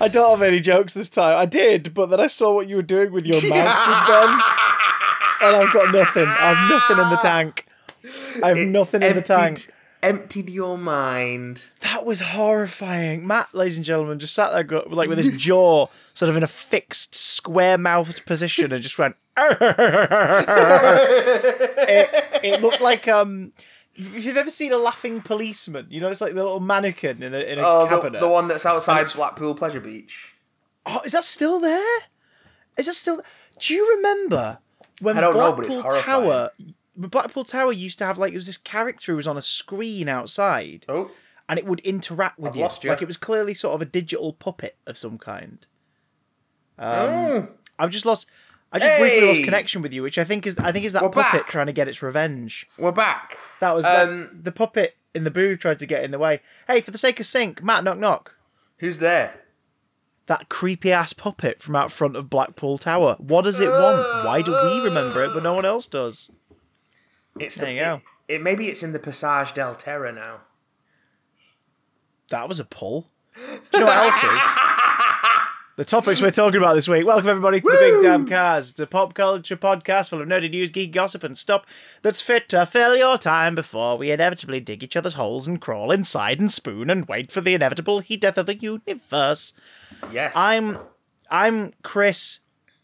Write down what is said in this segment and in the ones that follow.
I don't have any jokes this time. I did, but then I saw what you were doing with your mouth just then, and I've got nothing. I have nothing in the tank. I have nothing in the tank. Emptied your mind. That was horrifying. Matt, ladies and gentlemen, just sat there go- like with his jaw sort of in a fixed, square-mouthed position and just went. it, it looked like um. If you've ever seen a laughing policeman, you know it's like the little mannequin in a in a Oh, the, cabinet. the one that's outside Blackpool Pleasure Beach. Oh, is that still there? Is that still? Do you remember when don't know, Blackpool. Tower? Blackpool Tower used to have like there was this character who was on a screen outside, Oh, and it would interact with I've you. lost you. Like it was clearly sort of a digital puppet of some kind. Um, Oh. I've just lost. I just briefly lost connection with you, which I think is I think is that We're puppet back. trying to get its revenge. we're back. That was Um, the, the puppet in the booth tried to get in the way. Hey, for the sake of sync, Matt, knock knock. Who's there? that creepy ass puppet from out front of Blackpool Tower. What does it want? Why do we remember it but no one else does? It's There the, you go. It, it maybe it's in the Pasaje del Terror now. That was a pull. Do you know what else is? The topics we're talking about this week. Welcome everybody to the Big Damn Cast, the pop culture podcast full of nerdy news, geek gossip, and stuff that's fit to fill your time before we inevitably dig each other's holes and crawl inside and spoon and wait for the inevitable heat death of the universe. Yes. I'm I'm Chris.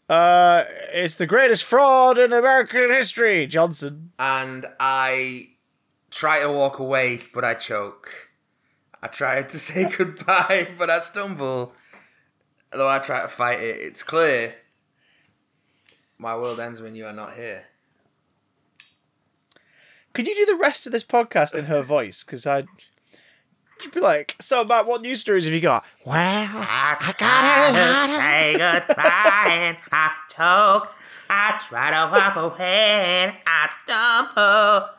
Uh, it's the greatest fraud in American history, Johnson. and I try to walk away, but I choke. I try to say goodbye, but I stumble. Though I try to fight it, it's clear. My world ends when you are not here. Could you do the rest of this podcast in her voice? Because I'd she'd be like, "So, Matt, what news stories have you got?" Well, I gotta say goodbye and I choke. I try to walk away and I stumble.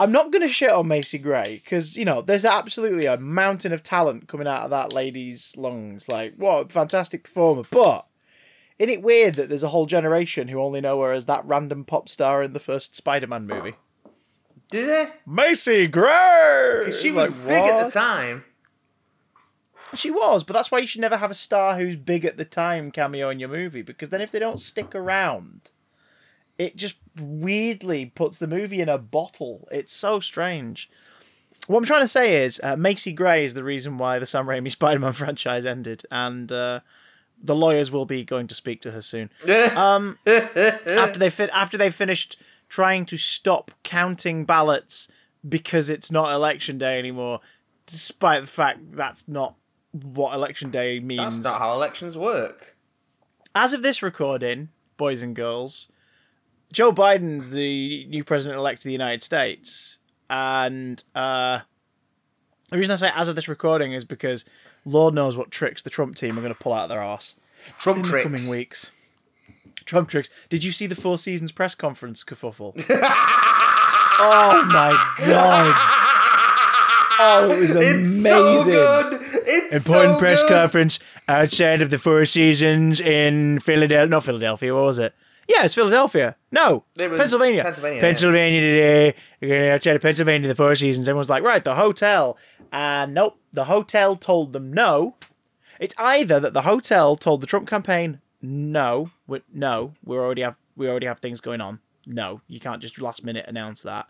I'm not going to shit on Macy Gray because you know there's absolutely a mountain of talent coming out of that lady's lungs. Like, what a fantastic performer! But isn't it weird that there's a whole generation who only know her as that random pop star in the first Spider-Man movie? Do they? Macy Gray. She was Like, big at the time. She was, but that's why you should never have a star who's big at the time cameo in your movie because then if they don't stick around, it just weirdly puts the movie in a bottle. It's so strange. What I'm trying to say is, uh, Macy Gray is the reason why the Sam Raimi Spider-Man franchise ended, and uh, the lawyers will be going to speak to her soon. Um, after they fin- after they finished trying to stop counting ballots because it's not election day anymore, despite the fact that's not what election day means. That's not how elections work. As of this recording, boys and girls, Joe Biden's the new president elect of the United States, and uh, the reason I say as of this recording is because Lord knows what tricks the Trump team are going to pull out of their arse Trump in the coming weeks. Trump tricks. Did you see the Four Seasons press conference kerfuffle? oh my god! Oh, it was amazing. It's so good. It's Important so press good. conference outside of the Four Seasons in Philadelphia. Not Philadelphia. What was it? Yeah, it's Philadelphia. No, It Pennsylvania. Pennsylvania. Pennsylvania today. Yeah, Outside of Pennsylvania, the Four Seasons. Everyone's like, right, the hotel. And nope, the hotel told them no. It's either that the hotel told the Trump campaign no, we, no, we already have we already have things going on. No, you can't just last minute announce that.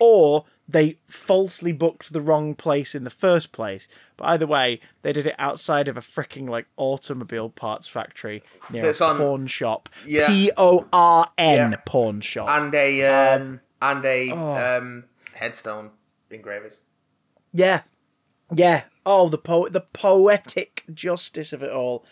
Or they falsely booked the wrong place in the first place. But either way, they did it outside of a freaking like automobile parts factory near That's a on- pawn shop. Yeah. P O R N Yeah. pawn shop. and a uh, Um, and a oh. um, headstone engravers. Yeah, yeah. Oh, the po- the poetic justice of it all.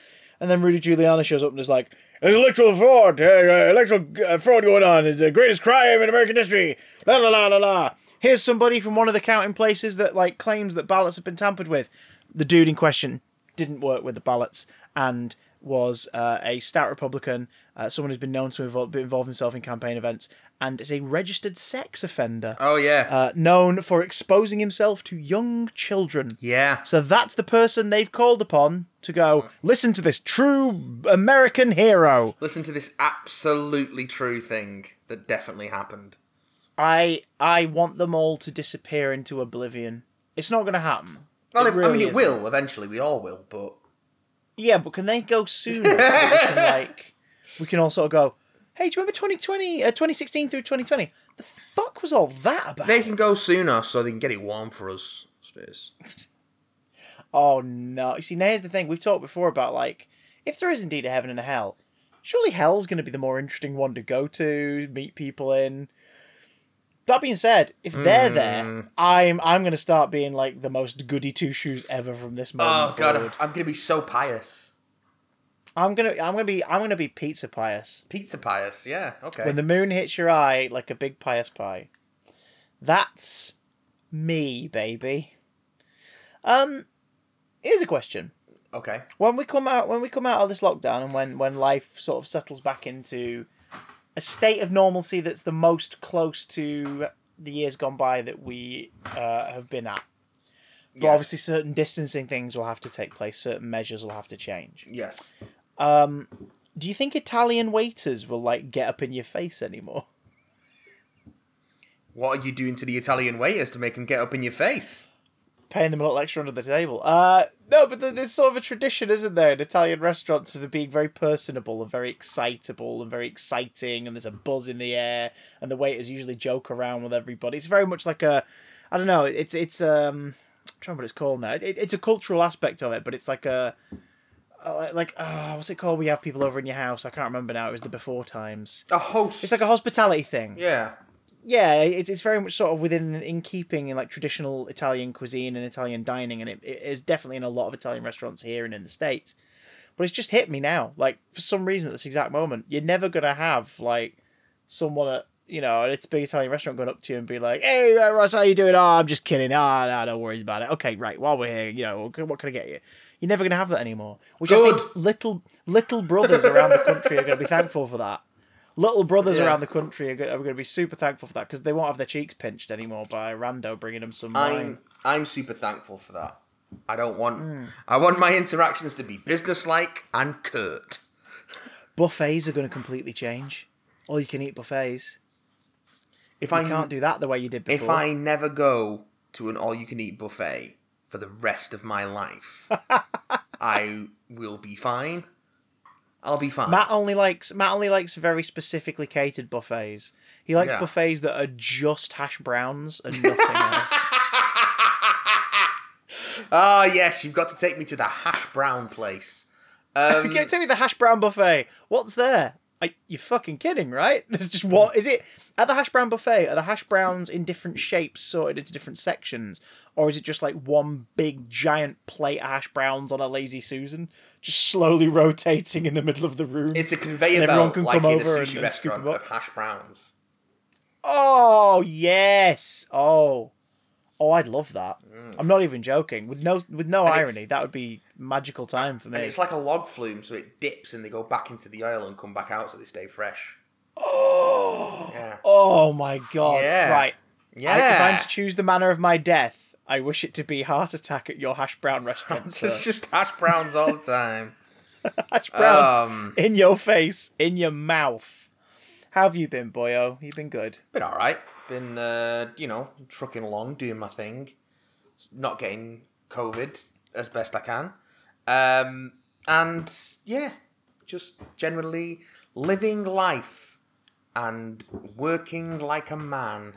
And then Rudy Giuliani shows up and is like, "There's electoral fraud, uh, uh, electoral uh, fraud going on. It's the greatest crime in American history." La la la la la. Here's somebody from one of the counting places that like claims that ballots have been tampered with. The dude in question didn't work with the ballots and was uh, a stout Republican, uh, someone who's been known to involve, involve himself in campaign events, and is a registered sex offender, Oh yeah. uh, known for exposing himself to young children. yeah. So that's the person they've called upon to go, listen to this true American hero. Listen to this absolutely true thing that definitely happened. I I want them all to disappear into oblivion. It's not going to happen. Well, It I mean, it isn't. will eventually. We all will, but Yeah, but can they go sooner? so we can, like, we can all sort of go, hey, do you remember 2020, uh, 2016 through 2020? The fuck was all that about? they can go sooner so they can get it warm for us. Oh, no. You see, now here's the thing. We've talked before about, like, if there is indeed a heaven and a hell, surely hell's going to be the more interesting one to go to, meet people in. That being said, if they're Hmm. there, I'm I'm going to start being like the most goody two shoes ever from this moment Oh god, I'm, forward. I'm gonna be so pious. I'm gonna I'm gonna be I'm gonna be pizza pious. Pizza pious, yeah, okay. When the moon hits your eye like a big pious pie. That's me, baby. Um here's a question. okay. When we come out when we come out of this lockdown and when, when life sort of settles back into a state of normalcy that's the most close to the years gone by that we uh, have been at. But Yes. obviously certain distancing things will have to take place, certain measures will have to change. Yes. Um do you think Italian waiters will like get up in your face anymore? What are you doing to the Italian waiters to make them get up in your face? paying them a little extra under the table. Uh, no, but th- there's sort of a tradition, isn't there, in Italian restaurants of being very personable and very excitable and very exciting, and there's a buzz in the air, and the waiters usually joke around with everybody. It's very much like a, I don't know, it's it's um, I'm trying to remember what it's called now. It, it's a cultural aspect of it, but it's like a. uh, Like uh, what's it called? We have people over in your house. I can't remember now. It was the before times. A host. It's like a hospitality thing Yeah. yeah, it's it's very much sort of within in keeping in like traditional Italian cuisine and Italian dining, and it, it is definitely in a lot of Italian restaurants here and in the states. But it's just hit me now, like for some reason at this exact moment, you're never gonna have like someone at you know it's a big Italian restaurant going up to you and be like, "Hey, Ross, how you doing? Oh, I'm just kidding. Ah, no, no worries about it. Okay, right. While we're here, you know, what can I get you?" You're never gonna have that anymore. Which I think little little brothers around the country are gonna be thankful for that little brothers Yeah. around the country are going to be super thankful for that because they won't have their cheeks pinched anymore by a rando bringing them some wine. I'm I'm super thankful for that. I don't want Hmm. I want my interactions to be businesslike and curt. Buffets are going to completely change. All you can eat buffets. If You I can't do that the way you did before. if I never go to an all you can eat buffet for the rest of my life, I will be fine. I'll be fine. Matt only likes Matt only likes very specifically catered buffets. He likes Yeah. buffets that are just hash browns and nothing else. Ah, yes, you've got to take me to the hash brown place. Um, Get tell me the hash brown buffet. What's there? Are you're fucking kidding, right? There's just what is it at the hash brown buffet? Are the hash browns in different shapes sorted into different sections, or is it just like one big giant plate of hash browns on a lazy susan, just slowly rotating in the middle of the room? it's a conveyor belt can like come in a over sushi and- and scoop restaurant them up. of hash browns. Oh yes. Oh. Oh, I'd love that. Mm. I'm not even joking. With no with no And irony, that would be magical time for me. And it's like a log flume, so it dips and they go back into the oil and come back out so they stay fresh. oh, Yeah. oh my god! Yeah. Right, Yeah. I, if I'm to choose the manner of my death, I wish it to be heart attack at your hash brown restaurant. It's sir. just hash browns all the time. hash browns Um, in your face, in your mouth. How have you been, boyo? You've been good? been alright. Been, uh, you know, trucking along, doing my thing. Not getting COVID as best I can. Um, and, yeah, just generally living life and working like a man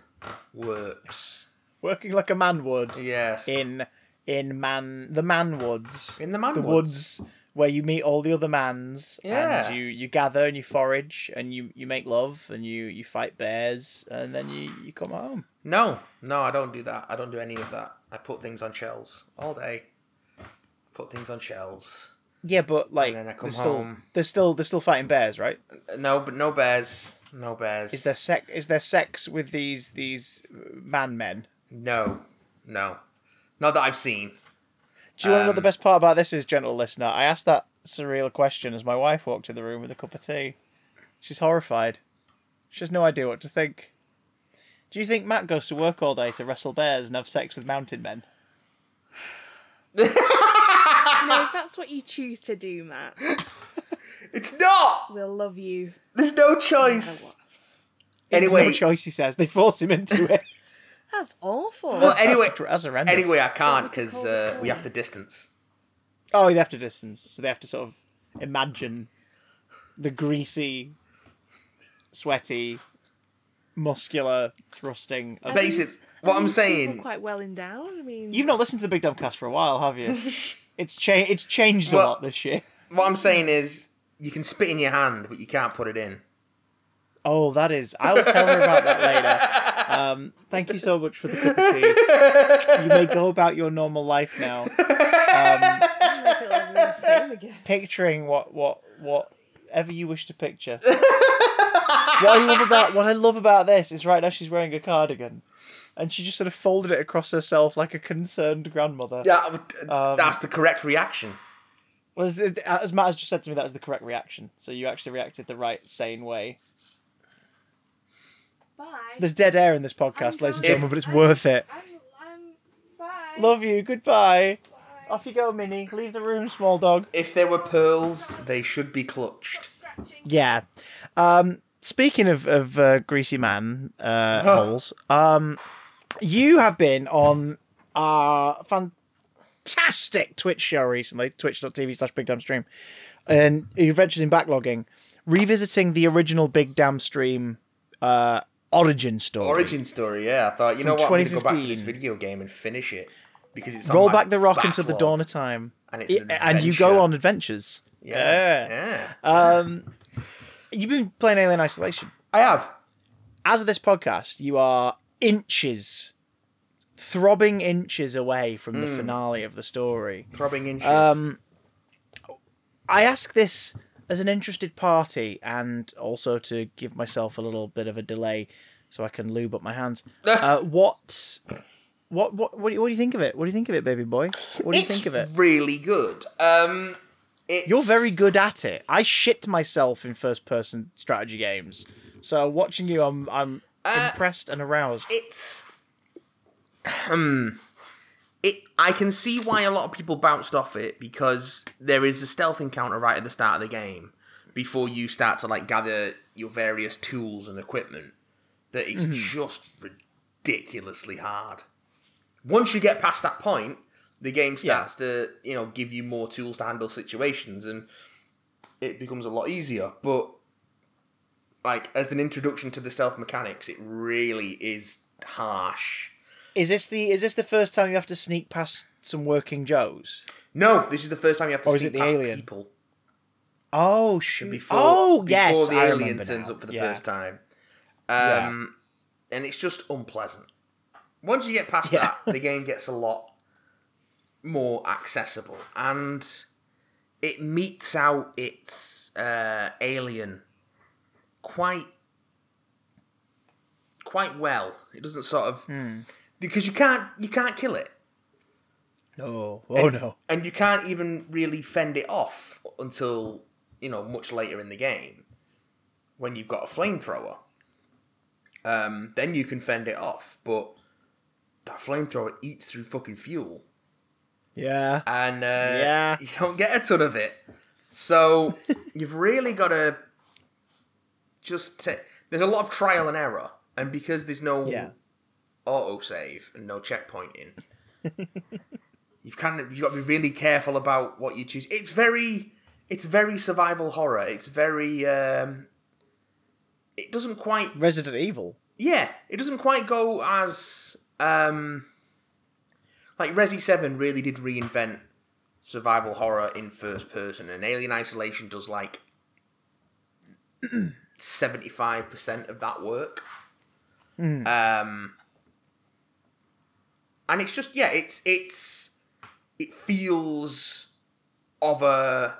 works. Working like a man would Yes. in in man the man woods. In the man the woods. woods where you meet all the other mans Yeah. and you you gather and you forage and you you make love and you you fight bears and then you you come home No, no, I don't do that. I don't do any of that. I put things on shelves all day. Put things on shelves. yeah but like then I come they're still they're still they're still fighting bears right No, but no bears. No bears. is there sex is there sex with these these uh, man men No, no, not that I've seen. Do you want to know Um, the best part about this is gentle listener i asked that surreal question as my wife walked in the room with a cup of tea. She's horrified. She has no idea what to think. Do you think Matt goes to work all day to wrestle bears and have sex with mountain men? No, if that's what you choose to do, Matt, It's not. we'll love you. There's no no choice. what. Anyway, no choice. He says they force him into it. That's awful. well, anyway, that's, that's anyway, I can't What would you because uh, we have to distance. Oh, they have to distance, so they have to sort of imagine the greasy, sweaty, muscular thrusting. Of... Are basic- these- what I'm saying- quite well endowed. I mean, You've not listened to the Big Dumb Cast for a while, have you? it's cha- It's changed a lot this year. What I'm saying is, you can spit in your hand, but you can't put it in. Oh, that is. I will tell her about that later. Um, thank you so much for the cup of tea. You may go about your normal life now, I don't know if it'll ever be the same again. picturing what what whatever you wish to picture. what I love about what I love about this is right now she's wearing a cardigan, and she just sort of folded it across herself like a concerned grandmother. Yeah, uh, Um, that's the correct reaction. Well, as, as Matt has just said to me, that is the correct reaction. So you actually reacted the right, sane way. Bye. There's dead air in this podcast, ladies and going. gentlemen, but it's worth it. I'm, I'm, bye. Love you. Goodbye. Bye. Off you go, Minnie. Leave the room, small dog. If there were pearls, they should be clutched. Yeah. Um, speaking of of uh, greasy man uh, holes, um, you have been on our fantastic Twitch show recently, twitch.tv slash Big Damn Stream, and adventures in backlogging, revisiting the original Big Damn Stream uh, origin story. Origin story, yeah. I thought, you know what, I'm going to go back to this video game and finish it. Because it's Roll back the rock into the dawn of time. And it's an and you go on adventures. Yeah. Yeah. yeah. Um, you've been playing Alien Isolation. I have. as of this podcast, you are inches, throbbing inches away from Hmm. the finale of the story. Throbbing inches. Um, I ask this as an interested party and also to give myself a little bit of a delay so I can lube up my hands. Uh, what, what, what, what do, you, what do you think of it? What do you think of it, baby boy? What do you it's think of it? really good. Um, it's, You're very good at it. I shit myself in first-person strategy games, so watching you, I'm, I'm Uh, impressed and aroused. It's. Hmm. It. I can see why a lot of people bounced off it because there is a stealth encounter right at the start of the game before you start to like gather your various tools and equipment. That is mm-hmm. just ridiculously hard. Once you get past that point, the game starts to you know give you more tools to handle situations and it becomes a lot easier. But like as an introduction to the stealth mechanics, it really is harsh. Is this the is this the first time you have to sneak past some working Joes? No, this is the first time you have to Or is sneak it the past alien? people Oh shoot! before oh before yes, the I alien remember turns now. up for the Yeah. first time. Um, and it's just unpleasant. Once you get past Yeah. that, the game gets a lot more accessible, and it metes out its uh, alien quite quite well. It doesn't sort of Hmm. Because you can't you can't kill it. No, oh no. and you can't even really fend it off until you know much later in the game when you've got a flamethrower um, then you can fend it off but that flamethrower eats through fucking fuel Yeah, and uh, Yeah. you don't get a ton of it so you've really got to just ta there's a lot of trial and error and because there's no Yeah. Autosave and no checkpointing. You've kind of you've got to be really careful about what you choose. It's very it's very survival horror. It's very um it doesn't quite Resident Evil. yeah, it doesn't quite go as um like Resi Seven really did reinvent survival horror in first person, and Alien Isolation does like seventy five percent of that work. Um, and it's just yeah, it's it's it feels of a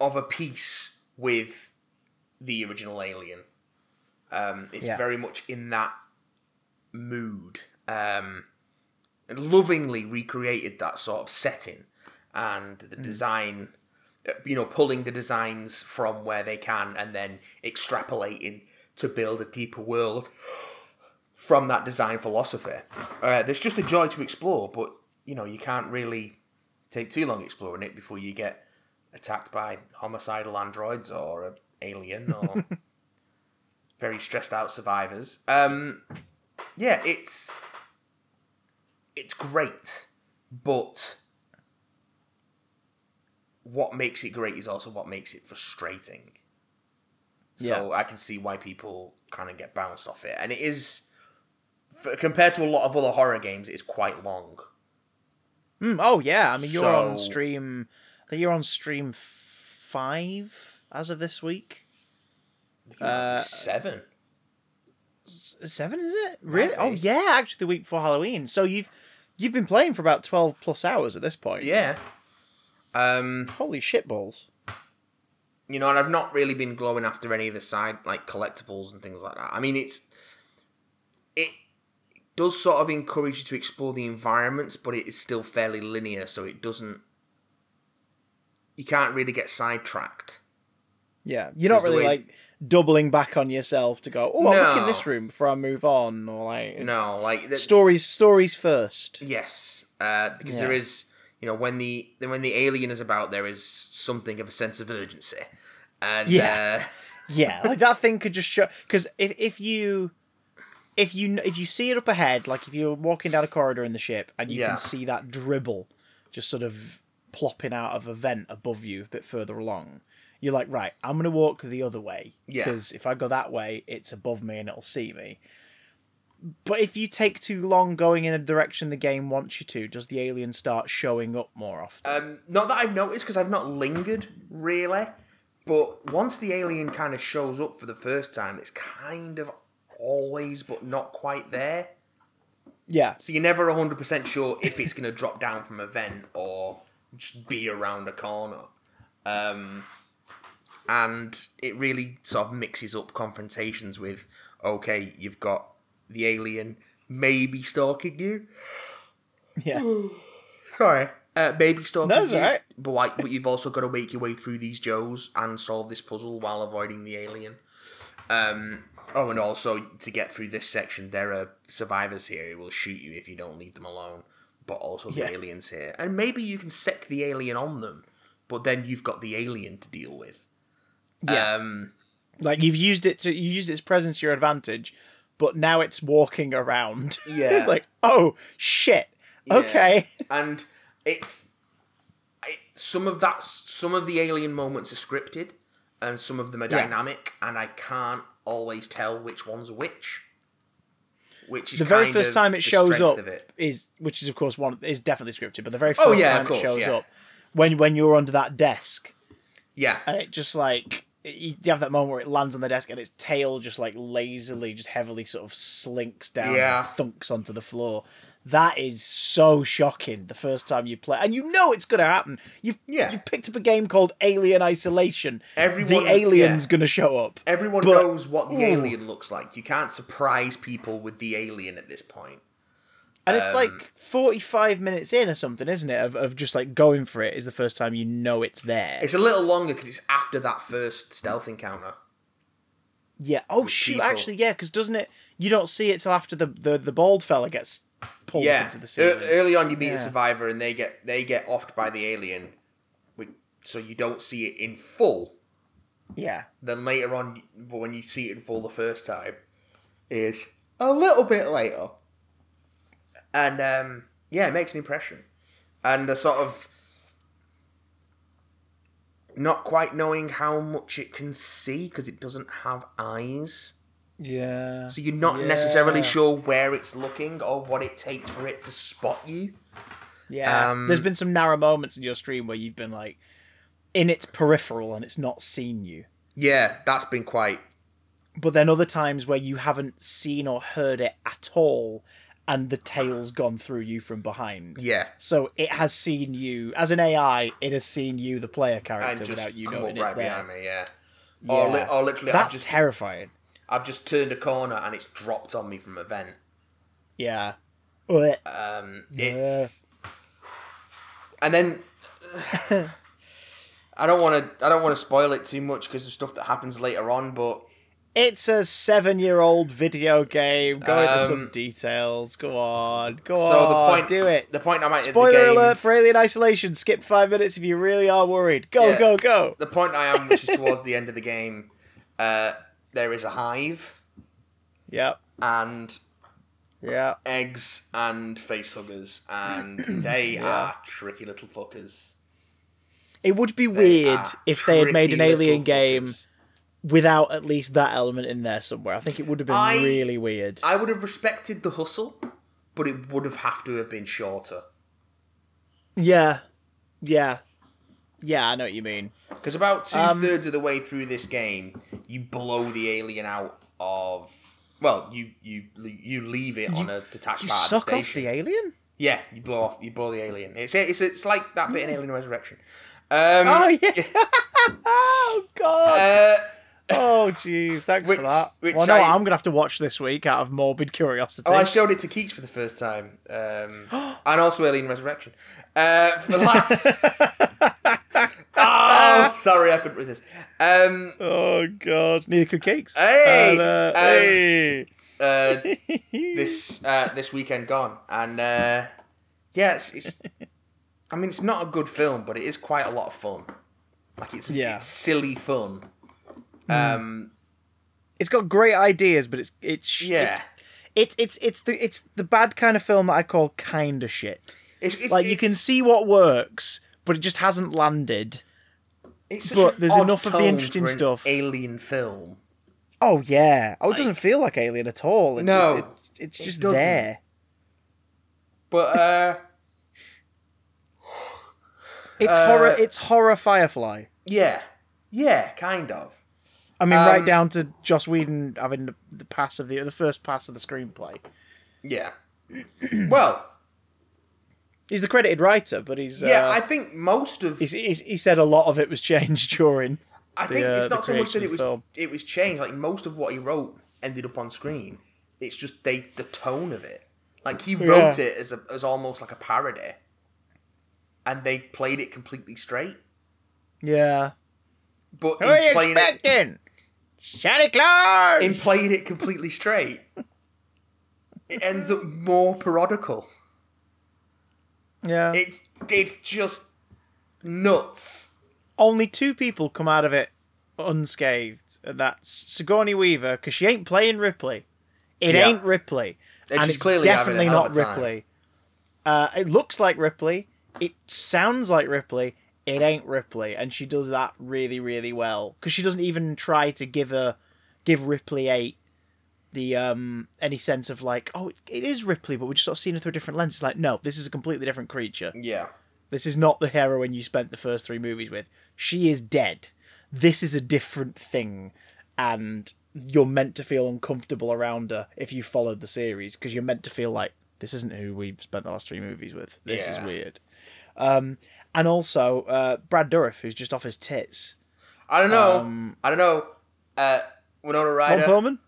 of a piece with the original Alien. Um, it's Yeah. very much in that mood. Um, and lovingly recreated that sort of setting and the design. uh, you know, pulling the designs from where they can and then extrapolating to build a deeper world from that design philosophy. Uh, there's just a joy to explore, but you know, you can't really take too long exploring it before you get attacked by homicidal androids or an alien or very stressed out survivors. Um, yeah, it's it's great, but what makes it great is also what makes it frustrating. So I can see why people kind of get bounced off it, and it is f- compared to a lot of other horror games, it is quite long. Mm, oh yeah, I mean you're on stream. I think you're on stream five as of this week. I think it might be Uh, seven. Seven is it? Really? Oh yeah, actually the week before Halloween. So you've you've been playing for about twelve plus hours at this point. Yeah. Um, Holy shit balls. you know, and I've not really been glowing after any of the side like collectibles and things like that. I mean, it's it does sort of encourage you to explore the environments, but it is still fairly linear, so it doesn't. You can't really get sidetracked. Yeah, you're not really way- like doubling back on yourself to go. Oh, I'll look in this room before I move on, or like No, like the, stories. Stories first. Yes, uh, because there Yeah. is, you know, when the when the alien is about, there is something of a sense of urgency, and Yeah. uh, yeah, like that thing could just show because if if you if you if you see it up ahead, like if you're walking down a corridor in the ship and you Yeah. can see that dribble just sort of plopping out of a vent above you a bit further along, you're like, right, I'm gonna walk the other way Yeah. because if I go that way, it's above me and it'll see me. But if you take too long going in a direction the game wants you to, does the alien start showing up more often? um, not that I've noticed because I've not lingered really, but once the alien kind of shows up for the first time, it's kind of always but not quite there. yeah, So you're never hundred percent sure if it's going to drop down from a vent or just be around a corner. Um, and it really sort of mixes up confrontations with okay, you've got the alien maybe stalking you. yeah, Sorry. Uh, maybe stalking it's you, alright. but like, but you've also got to make your way through these Joes and solve this puzzle while avoiding the alien. Um, oh, and also to get through this section, there are survivors here who will shoot you if you don't leave them alone. But also the Yeah. aliens here, and maybe you can sec the alien on them, but then you've got the alien to deal with. yeah. Um, Like you've used it to you used its presence to your advantage, but now it's walking around. Yeah. it's like, oh shit. Okay. and it's it, some of that some of the alien moments are scripted and some of them are Yeah. dynamic and i can't always tell which one's which which is The very first time it shows up it. is which is of course one is definitely scripted, but the very oh, first Oh, yeah, time course, it shows yeah. up when when you're under that desk yeah and it just like you have that moment where it lands on the desk and its tail just like lazily, just heavily sort of slinks down Yeah. thunks onto the floor. That is so shocking the first time you play, and you know it's gonna happen. You've Yeah. you picked up a game called Alien Isolation. Everyone- the alien's yeah. gonna show up. everyone But- knows what the Ooh. alien looks like you can't surprise people with the alien at this point And it's Um, like 45 minutes in or something, isn't it? Of, of just like going for it is the first time you know it's there. it's a little longer because it's after that first stealth encounter yeah. Oh, shoot. people. Actually, yeah, because doesn't it? You don't see it till after the, the, the bald fella gets pulled yeah. into the ceiling. early on you meet a survivor and they get they get offed by the alien so you don't see it in full. Yeah. then later on when you see it in full the first time is a little bit later. And um yeah it makes an impression. And the sort of not quite knowing how much it can see because it doesn't have eyes Yeah. so you're not Yeah. necessarily sure where it's looking or what it takes for it to spot you Yeah. Um, There's been some narrow moments in your stream where you've been like in its peripheral and it's not seen you. yeah that's been quite But then other times where you haven't seen or heard it at all and the tail's gone through you from behind. yeah So it has seen you as an AI. It has seen you, the player character, without you knowing it's right there. behind me yeah, Or, li- or literally That's just terrifying. I've just turned a corner and it's dropped on me from a vent Yeah. Um it's and then I don't want to. I don't want to spoil it too much because of stuff that happens later on. But It's a seven-year-old video game. Go into some Um, details. Go on. Go so on. the point. Do it. The point I'm at in the Spoiler alert for Alien Isolation. Skip five minutes if you really are worried. Go, Yeah. go, go. The point I am, which is towards the end of the game, uh, there is a hive Yep. and Yeah. eggs and face huggers, and they Yeah. are tricky little fuckers. It would be They weird if they had made an alien game fuckers. without at least that element in there somewhere. I think it would have been I- really weird. I would have respected the hustle, but it would have have to have been shorter. yeah. Yeah. Yeah, I know what you mean. Because about two Um, thirds of the way through this game, you blow the alien out of. Well, you you you leave it on a detached You part of the suck off the alien? Yeah, you blow off. You blow the alien. It's it's it's like that bit in Alien Resurrection. Um, Oh, yeah. oh, God. Uh, oh, jeez. Thanks which- for that. which well, no, I- I'm going to have to watch this week out of morbid curiosity. oh, I showed it to Keats for the first time, um, and also Alien Resurrection. Uh, for the last. oh, sorry, I couldn't resist. Um, Oh god, neither could cakes. Hey! And, uh, Um, hey. uh, this uh, this weekend gone, and uh, yeah, it's, it's. I mean, it's not a good film, but it is quite a lot of fun. Like it's Yeah. it's silly fun. Um, It's got great ideas, but it's it's yeah, it's it's it's, it's the it's the bad kind of film that I call kinda shit. it's, it's Like you can see what works, but it just hasn't landed. It's but there's enough of the interesting stuff. Alien film. Oh yeah. Oh, it doesn't feel like Alien at all. It's, No, it's, it's, it's just doesn't. there. But uh, It's Uh, horror. It's horror Firefly. yeah, yeah, kind of. I mean, right um, down to Joss Whedon having the, the pass of the the first pass of the screenplay. Yeah. well, He's the credited writer, but he's yeah, uh, I think most of he's, he's, he said a lot of it was changed during. I the, think uh, it's the not so much that it was film. it was changed. Like most of what he wrote ended up on screen. It's just they the tone of it. Like he wrote Yeah. it as a as almost like a parody, and they played it completely straight. Yeah. But Who are in you playing it expecting? Santa Claus. in playing it completely straight, it ends up more parodical. yeah. It's it's just nuts. Only two people come out of it unscathed, and that's Sigourney Weaver because she ain't playing Ripley. It Yeah. ain't Ripley, And and, she's it's clearly definitely hell not of a time. Ripley. Uh, it looks like Ripley. It sounds like Ripley. It ain't Ripley, and she does that really, really well because she doesn't even try to give her give Ripley a the um any sense of like oh it, it is Ripley, but we're just sort of seeing her through a different lens. It's like no, this is a completely different creature. Yeah. This is not the heroine you spent the first three movies with. She is dead. This is a different thing, and you're meant to feel uncomfortable around her if you followed the series because you're meant to feel like this isn't who we've spent the last three movies with. This Yeah. is weird. Um, and also uh, Brad Dourif, who's just off his tits. I don't know. Um, I don't know. Uh, Winona Ron Ryder. Perlman.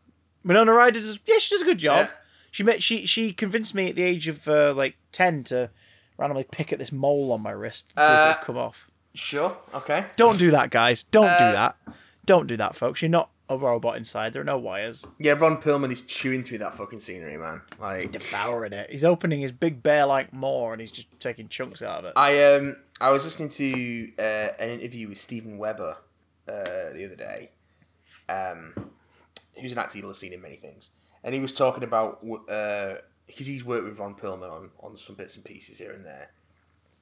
Winona Ryder does. Yeah, she does a good job. Yeah. She met. She she convinced me at the age of uh, like ten to randomly pick at this mole on my wrist and see Uh, if it would come off. Sure. Okay. Don't do that, guys. Don't Uh, do that. Don't do that, folks. You're not a robot inside. There are no wires. Yeah, Ron Perlman is chewing through that fucking scenery, man. Like, Devouring it. He's opening his big bear-like maw and he's just taking chunks out of it. I um, I was listening to uh, an interview with Steven Weber uh, the other day. Um, who's an actor you'll have seen in many things, and he was talking about uh, because he's worked with Ron Perlman on on some bits and pieces here and there.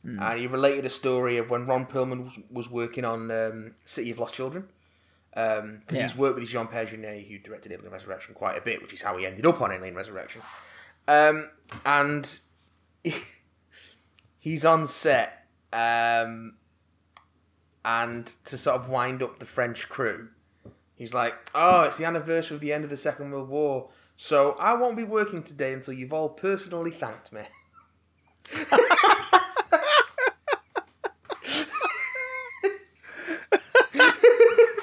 And he related a story of when Ron Perlman was, was working on um, City of Lost Children. Because Yeah. he's worked with Jean Pierre Jeunet, who directed Alien Resurrection quite a bit, which is how he ended up on Alien Resurrection. Um, and he's on set, um, and to sort of wind up the French crew, he's like, "Oh, it's the anniversary of the end of the Second World War, so I won't be working today until you've all personally thanked me."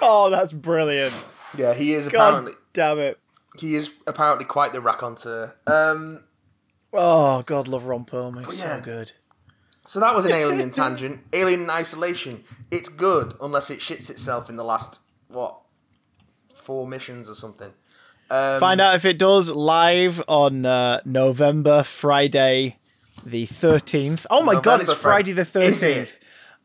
Oh, that's brilliant. Yeah, he is God apparently damn it. he is apparently quite the raconteur. Um, Oh, God, love Ron Perlman. He's yeah. so good. So that was an alien tangent. Alien in Isolation. It's good unless it shits itself in the last what four missions or something. Um, Find out if it does live on uh, November Friday, the thirteenth. Oh my god, it's Friday the thirteenth.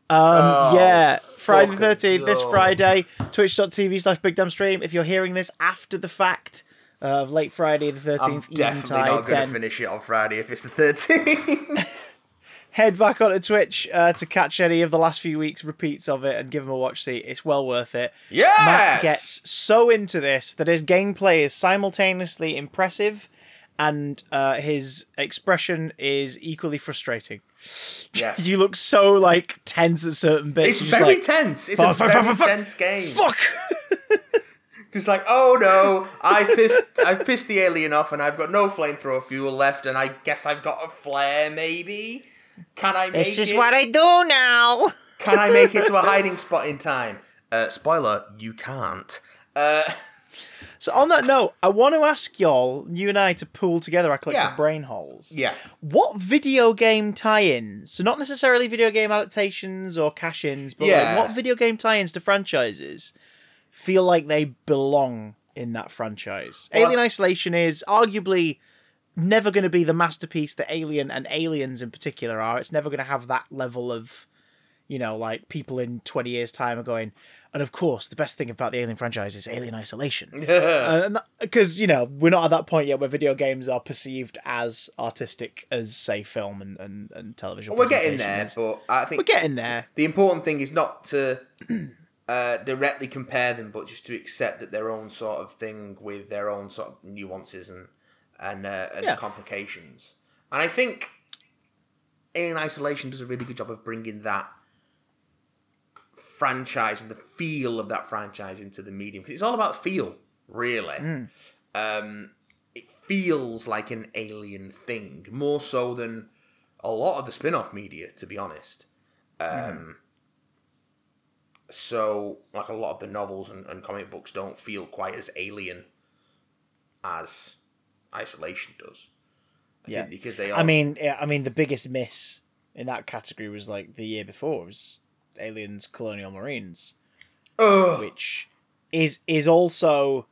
Um, yeah, Friday the fucking thirteenth. This Friday, Twitch.tv slash Big Damn Stream. If you're hearing this after the fact of late Friday the 13th, I'm definitely not going to finish it on Friday if it's the 13th. head back onto Twitch uh, to catch any of the last few weeks repeats of it and give them a watch. See, it's well worth it. yes! Matt gets so into this that his gameplay is simultaneously impressive and uh, his expression is equally frustrating. Yes. You look so like tense at certain bits. It's just very like, tense. It's fuck, a fuck, very fuck, fuck, tense game. Fuck! It's like, oh no, I pissed, I've pissed the alien off, and I've got no flamethrower fuel left, and I guess I've got a flare. Maybe can I make it's just it? what I do now. Can I make it to a hiding spot in time? Uh, spoiler: you can't. Uh, So on that note, I want to ask y'all, you and I, to pool together our collective Yeah. brain holes. yeah, What video game tie-ins? So not necessarily video game adaptations or cash-ins, but Yeah. like what video game tie-ins to franchises feel like they belong in that franchise? Well- Alien Isolation is arguably never going to be the masterpiece that Alien and Aliens in particular are. It's never going to have that level of, you know, like people in twenty years' time are going. And of course, the best thing about the Alien franchise is Alien Isolation because you know we're not at that point yet where video games are perceived as artistic as say film and and, and television. we're getting there, but I think We're getting there. the important thing is not to uh, directly compare them, but just to accept that their own sort of thing with their own sort of nuances and and uh, and Yeah. complications. And I think Alien Isolation does a really good job of bringing that franchise and the feel of that franchise into the medium because it's all about feel, really. Um, it feels like an alien thing more so than a lot of the spin-off media, to be honest. Um, So, like a lot of the novels and, and comic books don't feel quite as alien as Isolation does. I Yeah. because they are. I mean, I mean, the biggest miss in that category was like the year before was Aliens: Colonial Marines, Ugh. which is is also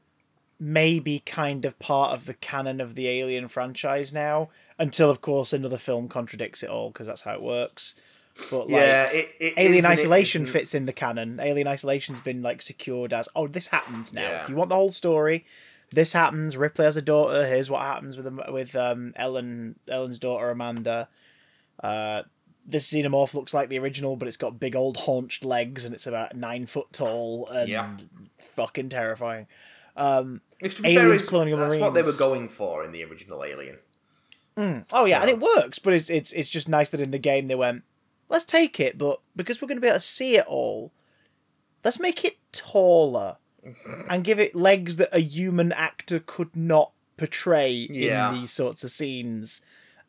maybe kind of part of the canon of the Alien franchise now. Until, of course, another film contradicts it all because that's how it works. But like, yeah, it, it Alien is and it Isolation fits in the canon. Alien Isolation's been like secured as oh this happens now. Yeah. If you want the whole story, this happens. Ripley has a daughter. Here's what happens with with um, Ellen Ellen's daughter Amanda. Uh, this xenomorph looks like the original, but it's got big old haunched legs and it's about nine foot tall and Yeah. fucking terrifying. Um, Which, to be Aliens, fair, Colonial that's what they were going for in the original Alien. Oh yeah, and it works, but it's it's it's just nice that in the game they went, let's take it, but because we're going to be able to see it all, let's make it taller and give it legs that a human actor could not portray Yeah. in these sorts of scenes,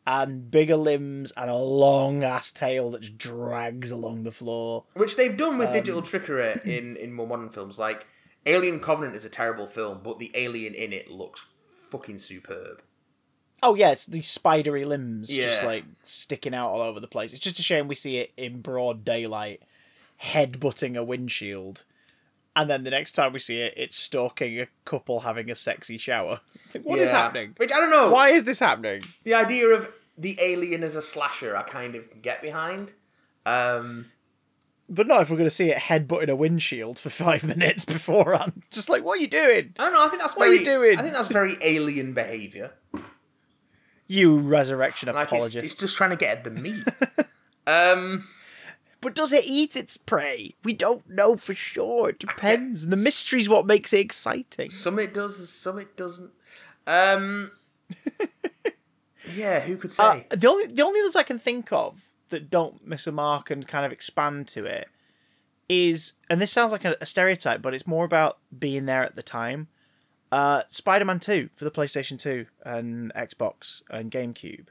and bigger limbs and a long ass tail that just drags along the floor. Which they've done Um, with digital trickery in, in more modern films. Like, Alien Covenant is a terrible film, but the alien in it looks fucking superb. Oh yeah, it's these spidery limbs just like sticking out all over the place. It's just a shame we see it in broad daylight, head butting a windshield, and then the next time we see it, it's stalking a couple having a sexy shower. It's like, what is Yeah. happening? Which I don't know. Why is this happening? The idea of the alien as a slasher, I kind of get behind. Um, But not if we're going to see it head butting a windshield for five minutes beforehand. Just like, what are you doing? I don't know. I think that's What are you doing? I think that's very alien behavior. You resurrection Like it's, apologist. it's just trying to get at the meat. um, But does it eat its prey? We don't know for sure. It depends. And the mystery's what makes it exciting. some it does, some it doesn't. Um, yeah, who could say? Uh, the only the only others I can think of that don't miss a mark and kind of expand to it is, and this sounds like a, a stereotype, but it's more about being there at the time. Uh, Spider-Man Two for the PlayStation Two and Xbox and GameCube.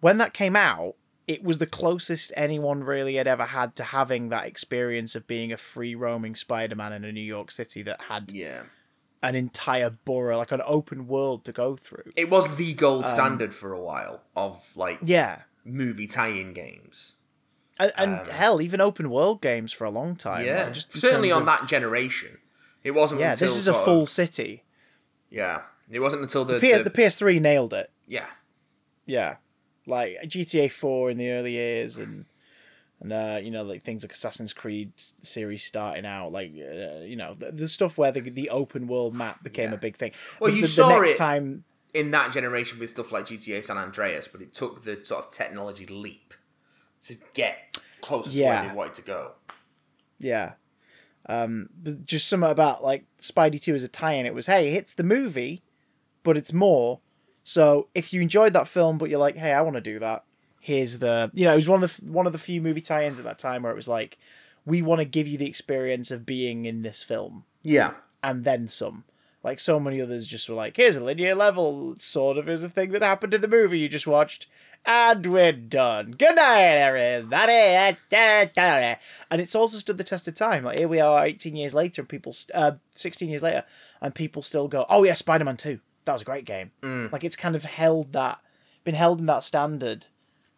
When that came out, it was the closest anyone really had ever had to having that experience of being a free roaming Spider-Man in a New York City that had yeah, an entire borough, like an open world to go through. it was the gold um, standard for a while of like Yeah, movie tie-in games. and, and hell, even open world games for a long time. Yeah, like, just certainly on of- that generation. It wasn't. Yeah, this is a full Of, city. yeah, it wasn't until the, P- the, the PS3 nailed it. yeah. Yeah, like GTA Four in the early years, and and uh, you know like things like Assassin's Creed series starting out, like uh, you know the, the stuff where the the open world map became Yeah. a big thing. Well, The- you the, saw the next it- time. in that generation with stuff like GTA San Andreas, but it took the sort of technology leap to get closer to where they wanted to go. Yeah. Um, but just something about like Spidey 2 as a tie in. It was, hey, it's the movie, but it's more. So if you enjoyed that film, but you're like, hey, I want to do that, here's the, you know, it was one of the one of the few movie tie ins at that time where it was like, we want to give you the experience of being in this film Yeah. and then some. Like so many others just were like, here's a linear level, sort of is a thing that happened in the movie you just watched. And we're done. Good night, everybody. And it's also stood the test of time. Like here we are, eighteen years later, and people, st- uh, sixteen years later, and people still go, "Oh yeah, Spider Man Two. That was a great game." Like it's kind of held that, been held in that standard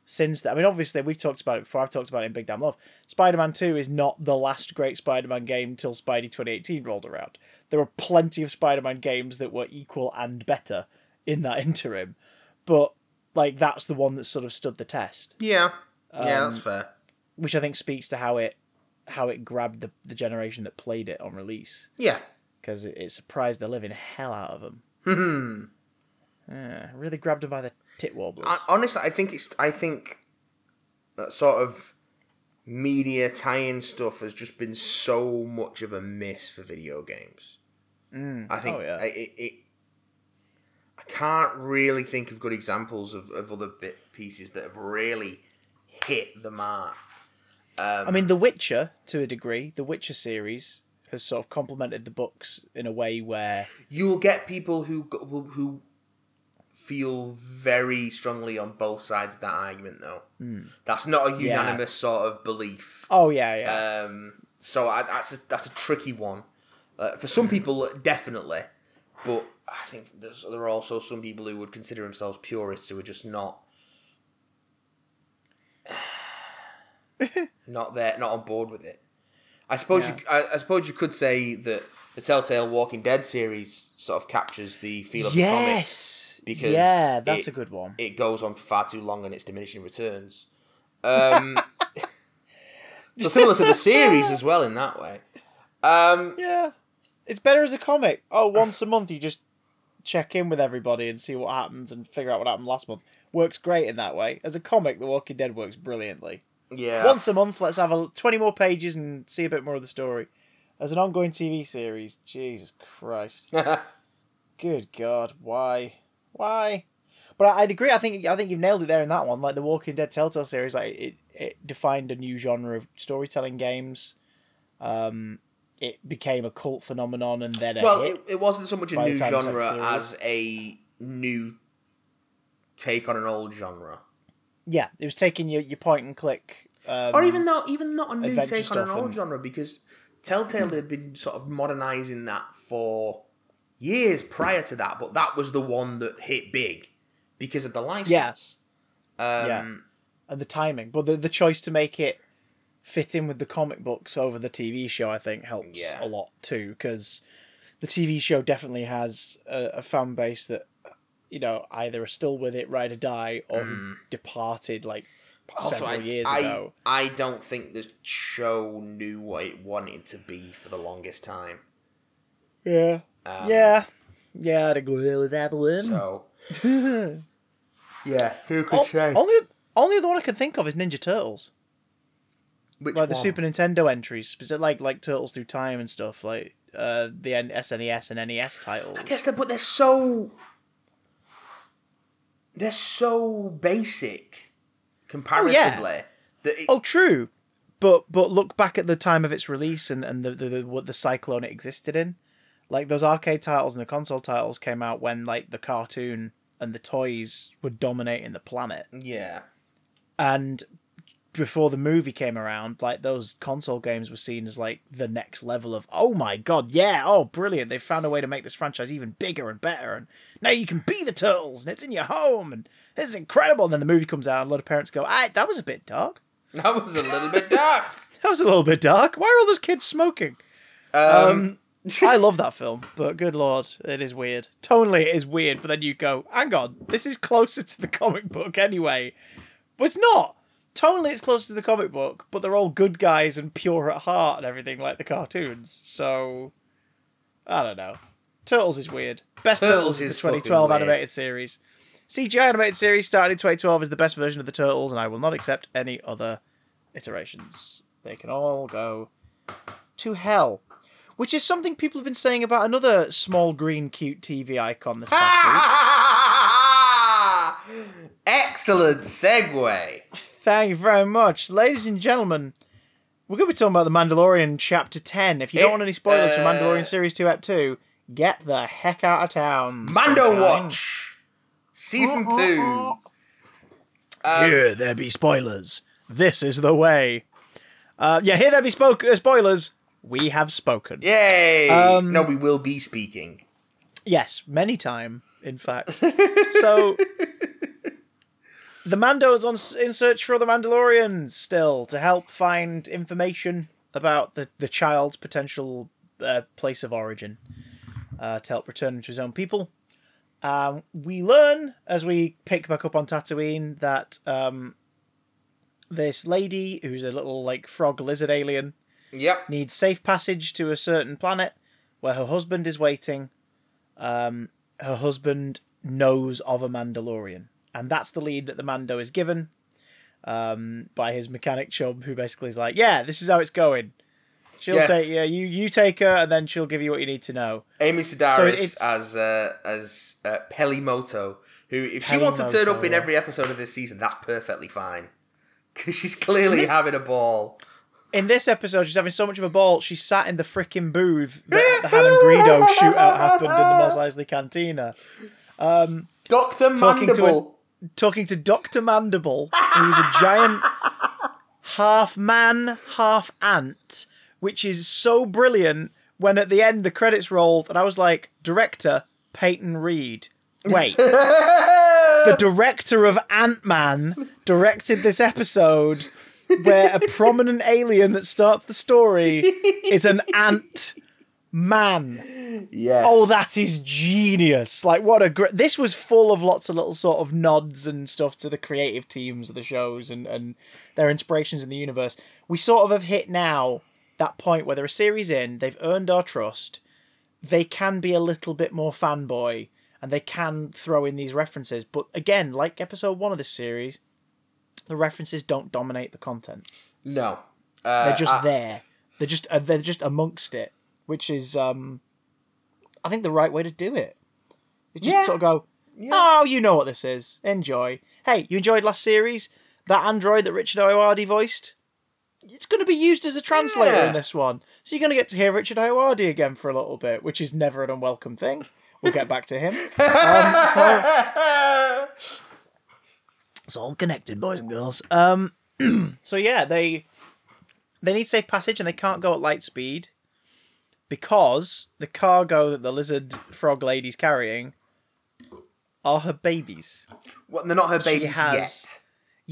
since then. I mean, obviously we've talked about it before. I've talked about it in Big Damn Love. Spider Man Two is not the last great Spider Man game till Spidey twenty eighteen rolled around. There were plenty of Spider Man games that were equal and better in that interim, but like that's the one that sort of stood the test Yeah. yeah, that's Um, fair. which I think speaks to how it how it grabbed the, the generation that played it on release Yeah. because it, it surprised the living hell out of them. Hmm. Yeah, really grabbed her by the tit warblers. I, honestly, I think it's. I think that sort of media tie-in stuff has just been so much of a miss for video games. I think Oh, yeah. I, it, it. I can't really think of good examples of, of other bit pieces that have really hit the mark. Um, I mean, The Witcher to a degree, the Witcher series has sort of complemented the books in a way where you'll get people who who, who feel very strongly on both sides of that argument, though. That's not a Hmm. Yeah. unanimous sort of belief. oh yeah yeah Um, so I, that's a, that's a tricky one. Uh, for some people, definitely, but I think there's, there are also some people who would consider themselves purists who are just not not there, not on board with it. I suppose you, I, I suppose you could say that the Telltale Walking Dead series sort of captures the feel of the comic. because yeah that's it- a good one. It goes on for far too long and it's diminishing returns. Um, so similar to the series as well in that way. Um, yeah. It's better as a comic. Oh once a month you just check in with everybody and see what happens and figure out what happened last month. Works great in that way. As a comic the walking dead works brilliantly yeah. once a month let's have a 20 more pages and see a bit more of the story. As an ongoing tv series. Jesus christ. Good god why? Why? But I- i'd agree i think i think you've nailed it there in that one like the walking dead telltale series like it, it defined a new genre of storytelling games. Um it became a cult phenomenon and then a well, it, it wasn't so much a new genre as a new take on an old genre. Yeah it was taking your, your point and click um, or even though even not a new take on an old and- genre because Telltale had been sort of modernizing that for years prior to that, but that was the one that hit big because of the license. Um, Yeah. and the timing but the, the choice to make it fit in with the comic books over the tv show i think helps Yeah. a lot too because the tv show definitely has a, a fan base that you know either are still with it ride or die or who departed like. Also, several I, years I, ago I don't think the show knew what it wanted to be for the longest time. yeah Um, yeah yeah i'd agree with that one So, yeah, who could O- say? only only the one i can think of is ninja turtles Which like the? Super Nintendo entries, like like Turtles Through Time and stuff, like uh, the N- SNES and NES titles. I guess they're, but they're so. They're so basic, oh, comparatively. That it, Oh, true, but but look back at the time of its release and and the the, the what the cyclone it existed in. Like those arcade titles and the console titles came out when like the cartoon and the toys were dominating the planet, yeah, and before the movie came around, like those console games were seen as like the next level of oh my god, yeah, oh brilliant, they found a way to make this franchise even bigger and better, and now you can be the turtles and it's in your home and this is incredible. And then the movie comes out and a lot of parents go, ah, that was a bit dark. That was a little bit dark. That was a little bit dark. Why are all those kids smoking? Um, I love that film, but good lord, it is weird. Tonally, it is weird, but then you go, hang on, this is closer to the comic book anyway. But it's not. Tonally, it's closer to the comic book, but they're all good guys and pure at heart and everything like the cartoons. So, I don't know. Turtles is weird. Best Turtles, Turtles is the fucking 2012 weird. animated series. CGI animated series started in 2012 is the best version of the Turtles, and I will not accept any other iterations. They can all go to hell. Which is something people have been saying about another small green cute TV icon this past week. Excellent segue. Thank you very much. Ladies and gentlemen, we're going to be talking about The Mandalorian Chapter 10. If you don't It- want any spoilers from uh, Mandalorian Series 2 Ep 2, get the heck out of town. Mando sunshine. Watch, season two. Um, Here there be spoilers. This is the way. Uh, yeah, here there be spoke- uh, spoilers. We have spoken. Yay! Um, no, we will be speaking. Yes, many time, in fact. so the Mando is on in search for the Mandalorians still to help find information about the the child's potential uh, place of origin uh, to help return him to his own people. Um, we learn as we pick back up on Tatooine that um, this lady, who's a little like frog lizard alien, Yep. needs safe passage to a certain planet where her husband is waiting. Um, her husband knows of a Mandalorian, and that's the lead that the Mando is given um, by his mechanic chum, who basically is like, "Yeah, this is how it's going. She'll Yes. take you, you, you take her, and then she'll give you what you need to know." Amy So Sedaris it's- as uh, as uh, Peli Motto, who if she wants to turn up in every episode of this season, that's perfectly fine. Because she's clearly This- having a ball. In this episode, she's having so much of a ball, she sat in the frickin' booth that the Han and Greedo shootout happened in the Mos Eisley Cantina. Doctor Talking to Mandible. Talking to Dr. Mandible, who's a giant half man, half ant, which is so brilliant when at the end the credits rolled and I was like, director Peyton Reed. Wait. the director of Ant Man directed this episode where a prominent alien that starts the story is an ant man. yes. Oh, that is genius! Like, what a great. This was full of lots of little sort of nods and stuff to the creative teams of the shows and and their inspirations in the universe. We sort of have hit now that point where they're a series in, they've earned our trust. They can be a little bit more fanboy and they can throw in these references, but again, like episode one of this series, the references don't dominate the content. No. Uh, They're just I- there. They're just uh, they're just amongst it, which is um, I think the right way to do it. You just Yeah. sort of go, oh, you know what this is. Enjoy. Hey, you enjoyed last series? That android that Richard Ayoade voiced. It's going to be used as a translator Yeah. in this one, so you're going to get to hear Richard Ayoade again for a little bit, which is never an unwelcome thing. We'll get back to him. It's all connected, boys and girls. Um, so yeah, they they need safe passage and they can't go at light speed because the cargo that the lizard frog lady's carrying are her babies. Well, they're not her babies has- yet.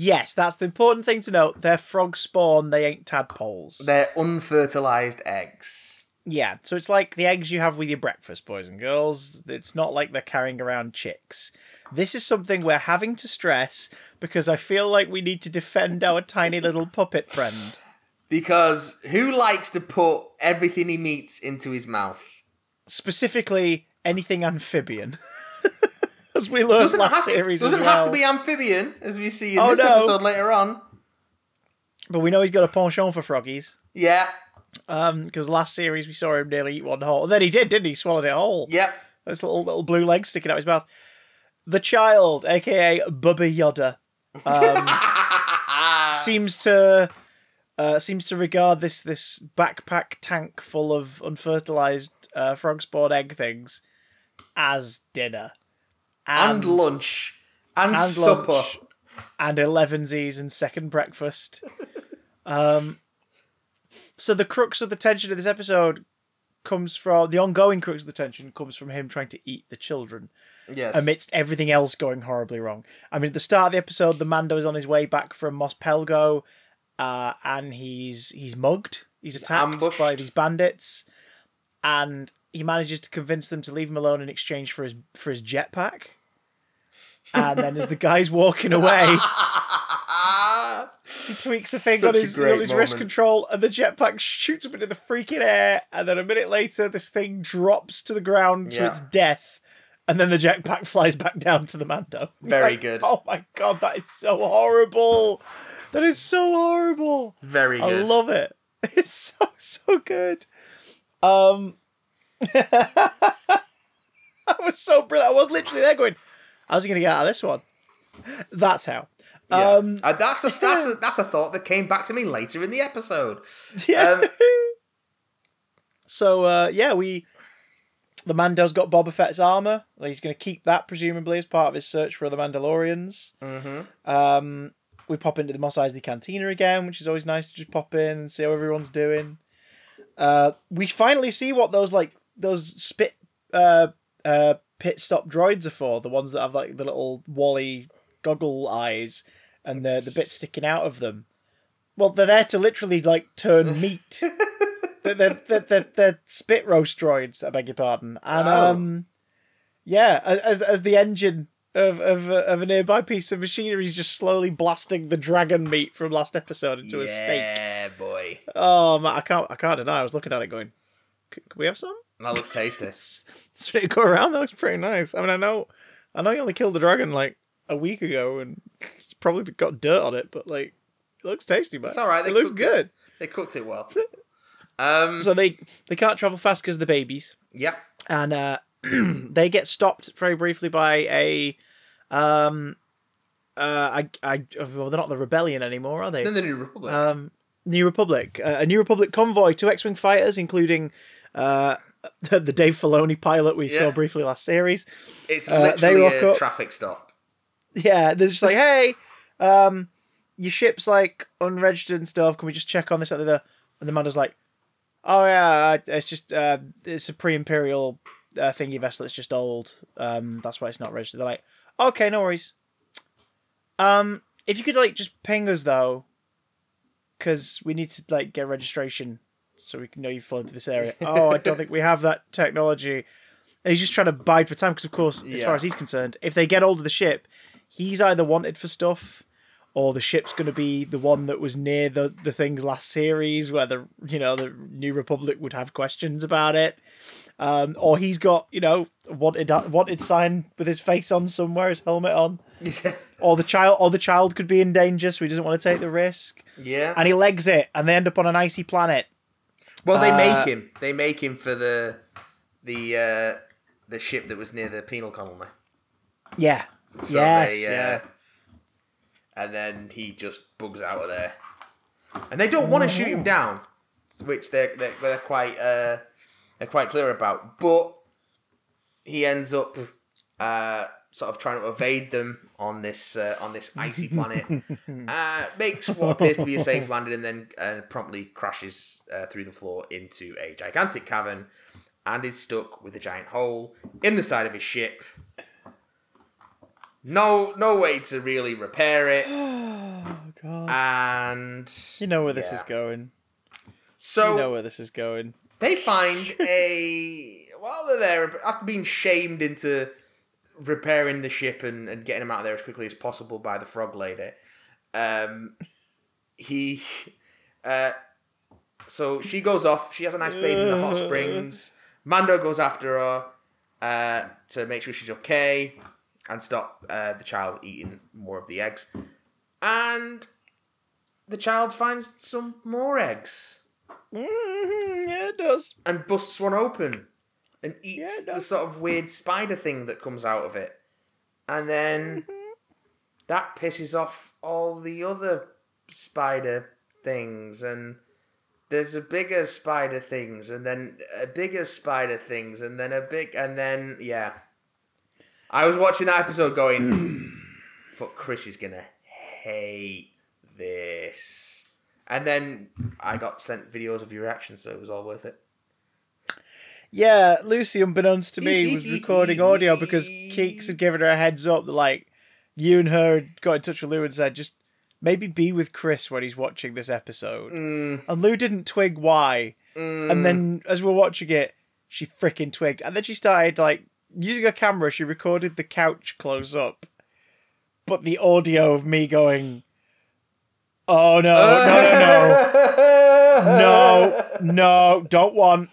Yes, that's the important thing to note. They're frog spawn. They ain't tadpoles. They're unfertilized eggs. Yeah, so it's like the eggs you have with your breakfast, boys and girls. It's not like they're carrying around chicks. This is something we're having to stress because I feel like we need to defend our tiny little puppet friend. Because who likes to put everything he meets into his mouth? Specifically, anything amphibian. As we learned Doesn't, last have, series doesn't as have to be amphibian, as we see in Oh, this no. episode later on. But we know he's got a penchant for froggies. Yeah, Um, because last series we saw him nearly eat one whole. And then he did, didn't he? Swallowed it whole. yep. This little little blue leg sticking out his mouth. The child, aka Bubba Yoda, um, seems to uh, seems to regard this this backpack tank full of unfertilized uh, frog spawn egg things as dinner and lunch and, and supper. lunch and elevensies and second breakfast. um, so the crux of the tension of this episode comes from the ongoing crux of the tension comes from him trying to eat the children Yes. amidst everything else going horribly wrong. I mean, at the start of the episode, the Mando is on his way back from Mos Pelgo, uh, and he's he's mugged. He's attacked ambushed. by these bandits, and he manages to convince them to leave him alone in exchange for his for his jetpack. And then, as the guy's walking away, he tweaks a thing Such on his, on his wrist control, and the jetpack shoots up into the freaking air. And then a minute later, this thing drops to the ground to its death, and then the jetpack flies back down to the Mando. Very Like, good. Oh my god, that is so horrible. That is so horrible. Very I love it. It's so so good. Um, I was so brilliant. I was literally there going, "How's he gonna get out of this one?" That's how. Yeah. Um, Uh, that's a that's a that's a thought that came back to me later in the episode. yeah. Um, so uh, yeah, we the Mando's got Boba Fett's armor. He's going to keep that presumably as part of his search for the Mandalorians. mhm. Um, we pop into the Mos Eisley Cantina again, which is always nice to just pop in and see how everyone's doing. Uh, we finally see what those like those spit uh, uh, pit stop droids are for. The ones that have like the little WALL-E goggle eyes and the the bit sticking out of them. Well, they're there to literally like turn meat. they're, they're, they're, they're, they're spit roast droids. I beg your pardon. And Oh. um, yeah, as as the engine of of a, of a nearby piece of machinery is just slowly blasting the dragon meat from last episode into a steak. Yeah, boy, Oh man, I can't I can't deny. I was looking at it going, can we have some? that looks tasty. It's, ready to go around. That looks pretty nice. I mean, I know, I know you only killed the dragon like a week ago, and it's probably got dirt on it, but like, it looks tasty, man. It's all right, they It looks cooked it. good. They cooked it well. Um, So they they can't travel fast because the babies, yeah, and uh, they get stopped very briefly by a, um, uh, I I well, they're not the rebellion anymore, are they? then the New Republic. Um, New Republic, uh, a New Republic convoy, two X-wing fighters, including uh, the Dave Filoni pilot we Yeah. saw briefly last series. it's uh, literally a up- traffic stop. Yeah, they're just like, hey, um, your ship's like unregistered and stuff. Can we just check on this? And the and the Mando's like, oh yeah, uh, it's just uh, it's a pre-imperial uh, thingy vessel. that's just old. Um, that's why it's not registered. They're like, okay, no worries. Um, if you could like just ping us though, because we need to like get registration so we can know you've flown through this area. oh, I don't think we have that technology. And he's just trying to bide for time because, of course, as far as he's concerned, if they get hold of the ship, he's either wanted for stuff or the ship's going to be the one that was near the, the things last series where the you know the New Republic would have questions about it, um, or he's got you know a wanted wanted sign with his face on somewhere, his helmet on, or the child or the child could be in danger, so he doesn't want to take the risk, yeah. and he legs it, and they end up on an icy planet. Well, they Uh, make him. They make him for the the uh, the ship that was near the penal colony. Yeah. So yes. they, uh, yeah. And then he just bugs out of there, and they don't want to shoot him down, which they're they're, they're quite uh, they're quite clear about. But he ends up uh, sort of trying to evade them on this uh, on this icy planet. uh, makes what appears to be a safe landing, and then uh, promptly crashes uh, through the floor into a gigantic cavern, and is stuck with a giant hole in the side of his ship. No, no way to really repair it, Oh god. and you know where this yeah. is going. so You know where this is going. They find a while they're there after being shamed into repairing the ship and, and getting him out of there as quickly as possible by the frog lady um he uh so she goes off she has a nice bathe in the hot springs. Mando goes after her uh to make sure she's okay and stop uh, the child eating more of the eggs. And the child finds some more eggs Mm-hmm, yeah, it does. and busts one open and eats Yeah, the sort of weird spider thing that comes out of it. And then Mm-hmm. that pisses off all the other spider things and there's a bigger spider things and then a bigger spider things and then a big and then yeah. I was watching that episode going fuck Chris is gonna hate this. And then I got sent videos of your reaction, so it was all worth it. Yeah, Lucy, unbeknownst to me, was recording audio because Keeks had given her a heads up that like you and her got in touch with Lou and said just maybe be with Chris when he's watching this episode. Mm, And Lou didn't twig why. mm, And then as we're watching it, she freaking twigged. And then she started like using her camera, she recorded the couch close up. But the audio of me going, Oh no, no, no, no. No, no, don't want.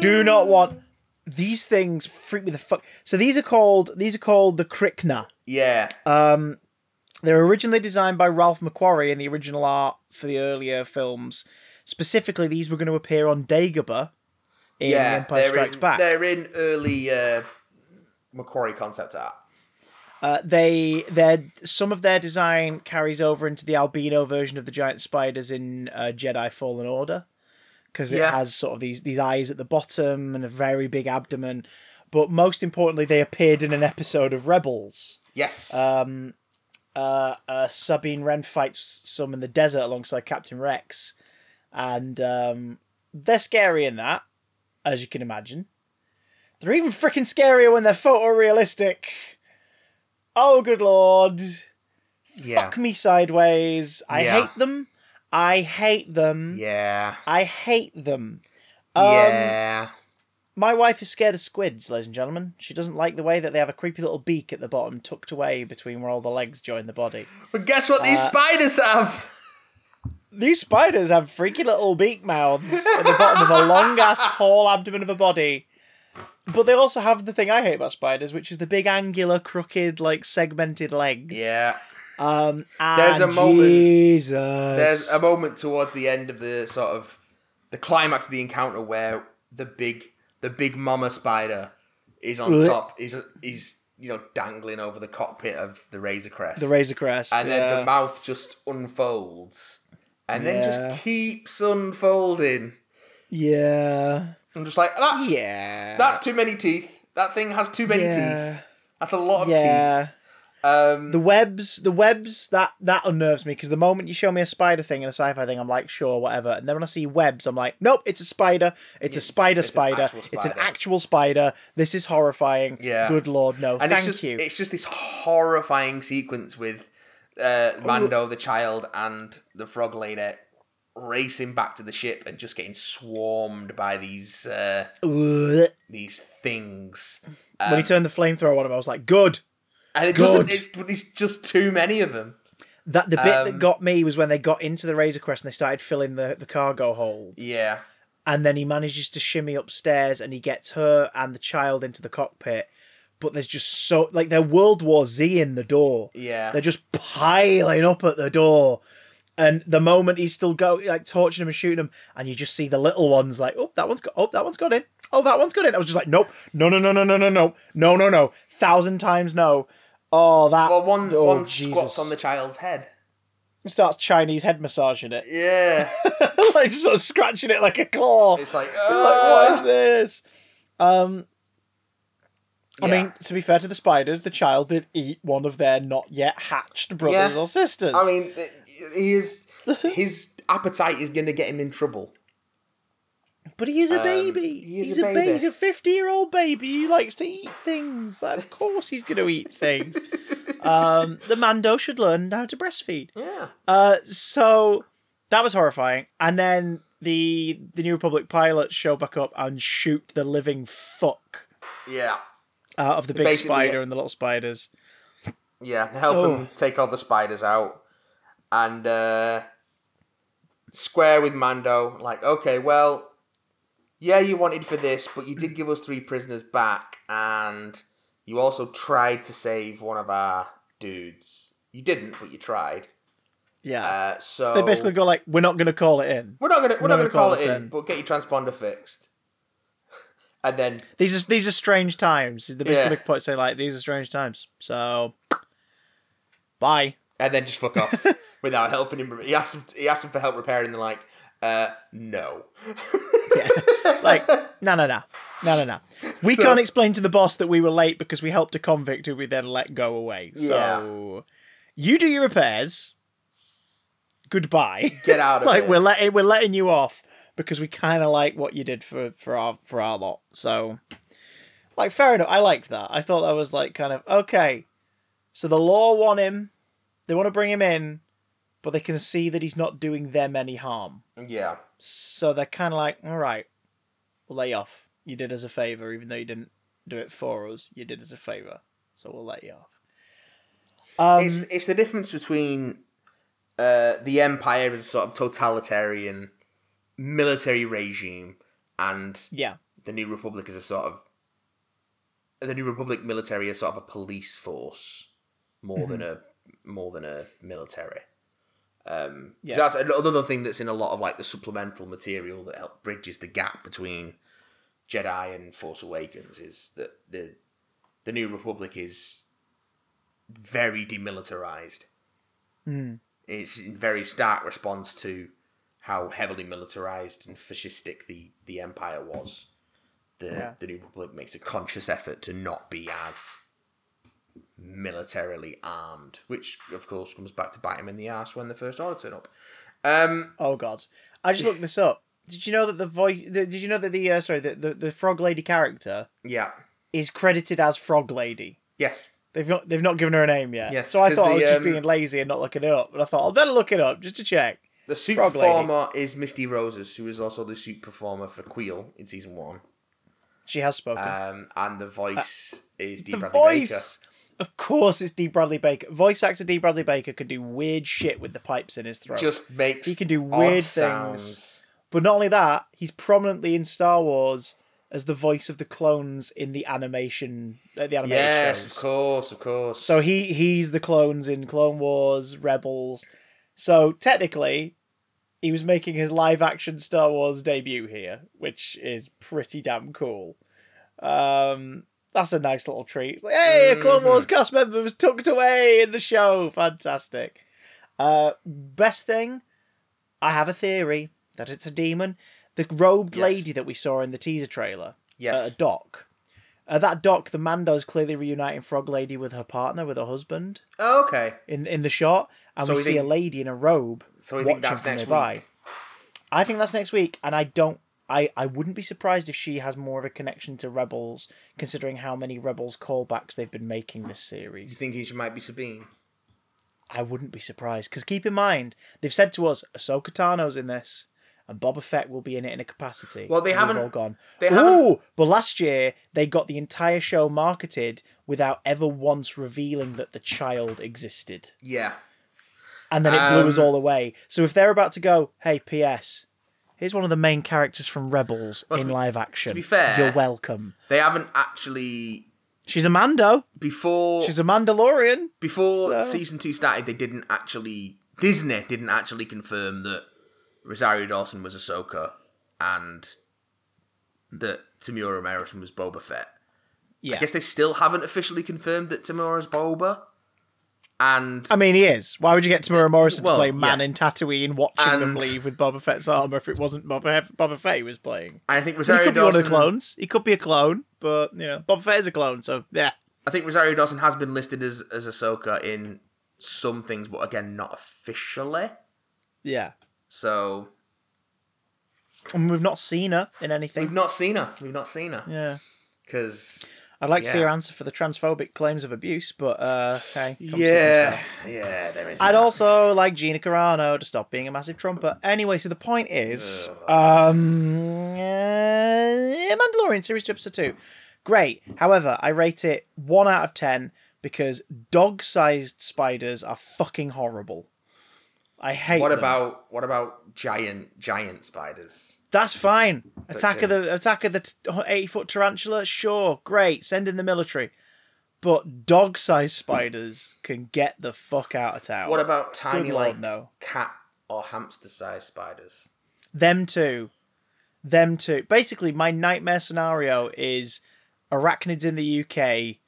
Do not want. These things freak me the fuck. So these are called these are called the Krykna. Yeah. Um, they were originally designed by Ralph McQuarrie in the original art for the earlier films. Specifically, these were going to appear on Dagobah in yeah. Empire They're Strikes in, Back. they're in early uh, McQuarrie concept art. Uh, they their some of their design carries over into the albino version of the giant spiders in uh, Jedi Fallen Order because it Yeah. has sort of these these eyes at the bottom and a very big abdomen. But most importantly, they appeared in an episode of Rebels. Yes. Um, uh, uh, Sabine Wren fights some in the desert alongside Captain Rex, and um, they're scary in that, as you can imagine. They're even freaking scarier when they're photorealistic. Oh, good lord! yeah. Fuck me sideways. I Yeah. hate them. I hate them. Yeah. I hate them. Um, yeah. My wife is scared of squids, ladies and gentlemen. She doesn't like the way that they have a creepy little beak at the bottom, tucked away between where all the legs join the body. But guess what these uh, spiders have? These spiders have freaky little beak mouths at the bottom of a long ass tall abdomen of a body. But they also have the thing I hate about spiders, which is the big angular, crooked, like segmented legs. Yeah. Um, There's a moment- Jesus. There's a moment towards the end of the sort of the climax of the encounter where the big the big mama spider is on top. Is he's you know dangling over the cockpit of the Razor Crest. the Razor Crest. and yeah. then the mouth just unfolds and then just keeps unfolding. yeah. I'm just like that's Yeah. that's too many teeth. That thing has too many teeth. yeah. That's a lot of teeth. Yeah. Um, The webs, the webs, that that unnerves me because the moment you show me a spider thing and a sci-fi thing, I'm like, sure, whatever. And then when I see webs, I'm like, nope, it's a spider. It's, a spider it's an spider. It's an actual spider. This is horrifying. Yeah. Good lord, no. and Thank it's just you. it's just this horrifying sequence with uh, Mando, the child, and the frog lady racing back to the ship and just getting swarmed by these uh, these things. when he Um, turned the flamethrower on him, I was like, good. and it doesn't. good. It's there's just too many of them. That the bit that Um, got me was when they got into the Razor Crest and they started filling the, the cargo hold. Yeah, and then he manages to shimmy upstairs and he gets her and the child into the cockpit. But there's just so like they're World War Z in the door. yeah. They're just piling up at the door. And the moment he's still go like torching him and shooting him, and you just see the little ones like, oh, that one's got oh, that one's got in. Oh, that one's got in. I was just like, nope, no, no, no, no, no, no, no, no, no, no. Thousand times no. Oh, that well, one oh, one Jesus. squats on the child's head. starts Chinese head massaging it. Yeah, like sort of scratching it like a claw. it's like, You're like, what is "Ah." this? Um, I Yeah. mean, to be fair to the spiders, the child did eat one of their not yet hatched brothers Yeah. or sisters. I mean, th- he is his appetite is going to get him in trouble. but he is a um, baby. he is he's a a, baby. baby. He's a fifty-year-old baby who likes to eat things. Like, of course, he's going to eat things. um, the Mando should learn how to breastfeed. Yeah, Uh, so that was horrifying. And then the the New Republic pilots show back up and shoot the living fuck yeah. Out of the big Basically, spider and the little spiders. Yeah, help Oh. him take all the spiders out, and uh, square with Mando. Like, okay, well, yeah, you wanted for this, but you did give us three prisoners back, and you also tried to save one of our dudes. You didn't, but you tried. Yeah. Uh, so, So they basically go like, "We're not going to call it in." we're not gonna we're, not gonna call, this it in, in. but get your transponder fixed. And then These are these are strange times. They basically Yeah. point saying like, "These are strange times." So, bye. and then just fuck off without helping him. He asked him, he asked him for help repairing. And they're like, uh, no. Yeah. It's like, no, no, no, no, no, no. We So- can't explain to the boss that we were late because we helped a convict who we then let go away. So, you do your repairs. Goodbye. Get out of like here. we're letting we're letting you off because we kind of like what you did for for our for our lot. So, like, fair enough. I liked that. I thought that was like kind of okay. So the law want him. They want to bring him in, but they can see that he's not doing them any harm. Yeah. So they're kind of like, all right, we'll lay off. You did us a favor, even though you didn't do it for us. You did us a favor, so we'll let you off. Um, it's it's the difference between uh, the empire as a sort of totalitarian military regime and yeah, the new republic is a sort of the new republic military is sort of a police force more than a more than a military. Um, Yeah. that's another thing that's in a lot of like the supplemental material that help bridges the gap between Jedi and Force Awakens is that the the new republic is very demilitarized. Mm. It's in very stark response to how heavily militarized and fascistic the, the empire was. The Yeah. the new republic makes a conscious effort to not be as militarily armed, which of course comes back to bite him in the ass when the first order turn up. Um, Oh god, I just looked this up. Did you know that the voice? Did you know that the uh, sorry the, the the frog lady character yeah, is credited as Frog Lady? yes, They've not they've not given her a name yet. Yes, so I thought I the, was just um, being lazy and not looking it up. But I thought I'll better look it up just to check. The suit Frog lady. performer is Misty Rosas, who is also the suit performer for Kuiil in season one, She has spoken. um, and the voice is Dee the Bradley voice, of course, it's D. Bradley Baker. Voice actor D. Bradley Baker can do weird shit with the pipes in his throat. Just makes He can do weird sounds. things. But not only that, he's prominently in Star Wars as the voice of the clones in the animation, uh, the animated Yes, shows. of course, of course. So he he's the clones in Clone Wars, Rebels. So technically, he was making his live action Star Wars debut here, which is pretty damn cool. Um, that's a nice little treat. It's like, hey, a Clone Wars cast member was tucked away in the show. Fantastic. Uh, best thing, I have a theory that it's a demon. The robed Yes. lady that we saw in the teaser trailer yes, at a dock. At that dock, the Mando's clearly reuniting Frog Lady with her partner, with her husband, oh, okay. in in the shot, and So we see think- a lady in a robe. So we think that's next nearby. week. I think that's next week, and I don't. I, I wouldn't be surprised if she has more of a connection to Rebels, considering how many Rebels callbacks they've been making this series. You thinking she might be Sabine? I wouldn't be surprised, because keep in mind, they've said to us, Ahsoka Tano's in this, and Boba Fett will be in it in a capacity. Well, they haven't- all gone. they Ooh, haven't- but last year they got the entire show marketed without ever once revealing that the child existed, Yeah. And then it blew us Um, all away. So if they're about to go, hey, P.S. Here's one of the main characters from Rebels Well, in be- live action. To be fair- you're welcome. They haven't actually She's a Mando. before She's a Mandalorian. before so- season two started. They didn't actually Disney didn't actually confirm that Rosario Dawson was Ahsoka and that Temuera Morrison was Boba Fett. Yeah. I guess they still haven't officially confirmed that Temuera's Boba. And I mean, he is. Why would you get Temuera Morrison Well, to play Man yeah. in Tatooine, watching them leave with Boba Fett's armor if it wasn't Boba, Boba Fett he was playing? I think he Rosario could be one of the clones. He could be a clone, but you know, Boba Fett is a clone, so yeah. I think Rosario Dawson has been listed as as Ahsoka in some things, but again, not officially. Yeah. So And we've not seen her in anything. we've not seen her. We've not seen her Yeah. because I'd like to see Yeah. her answer for the transphobic claims of abuse, but uh comes to yeah, himself. yeah, there is. I'd that. also like Gina Carano to stop being a massive trumper. Anyway, so the point is, um, Mandalorian series two episode two, great. However, I rate it one out of ten because dog-sized spiders are fucking horrible. I hate. What them. about what about giant giant spiders? That's fine. Attack of the attack of the eighty foot tarantula. Sure, great. Send in the military. But dog-sized spiders can get the fuck out of town. What about tiny Good Lord, like no. cat or hamster sized spiders? Them too. Them too. Basically, my nightmare scenario is arachnids in the UK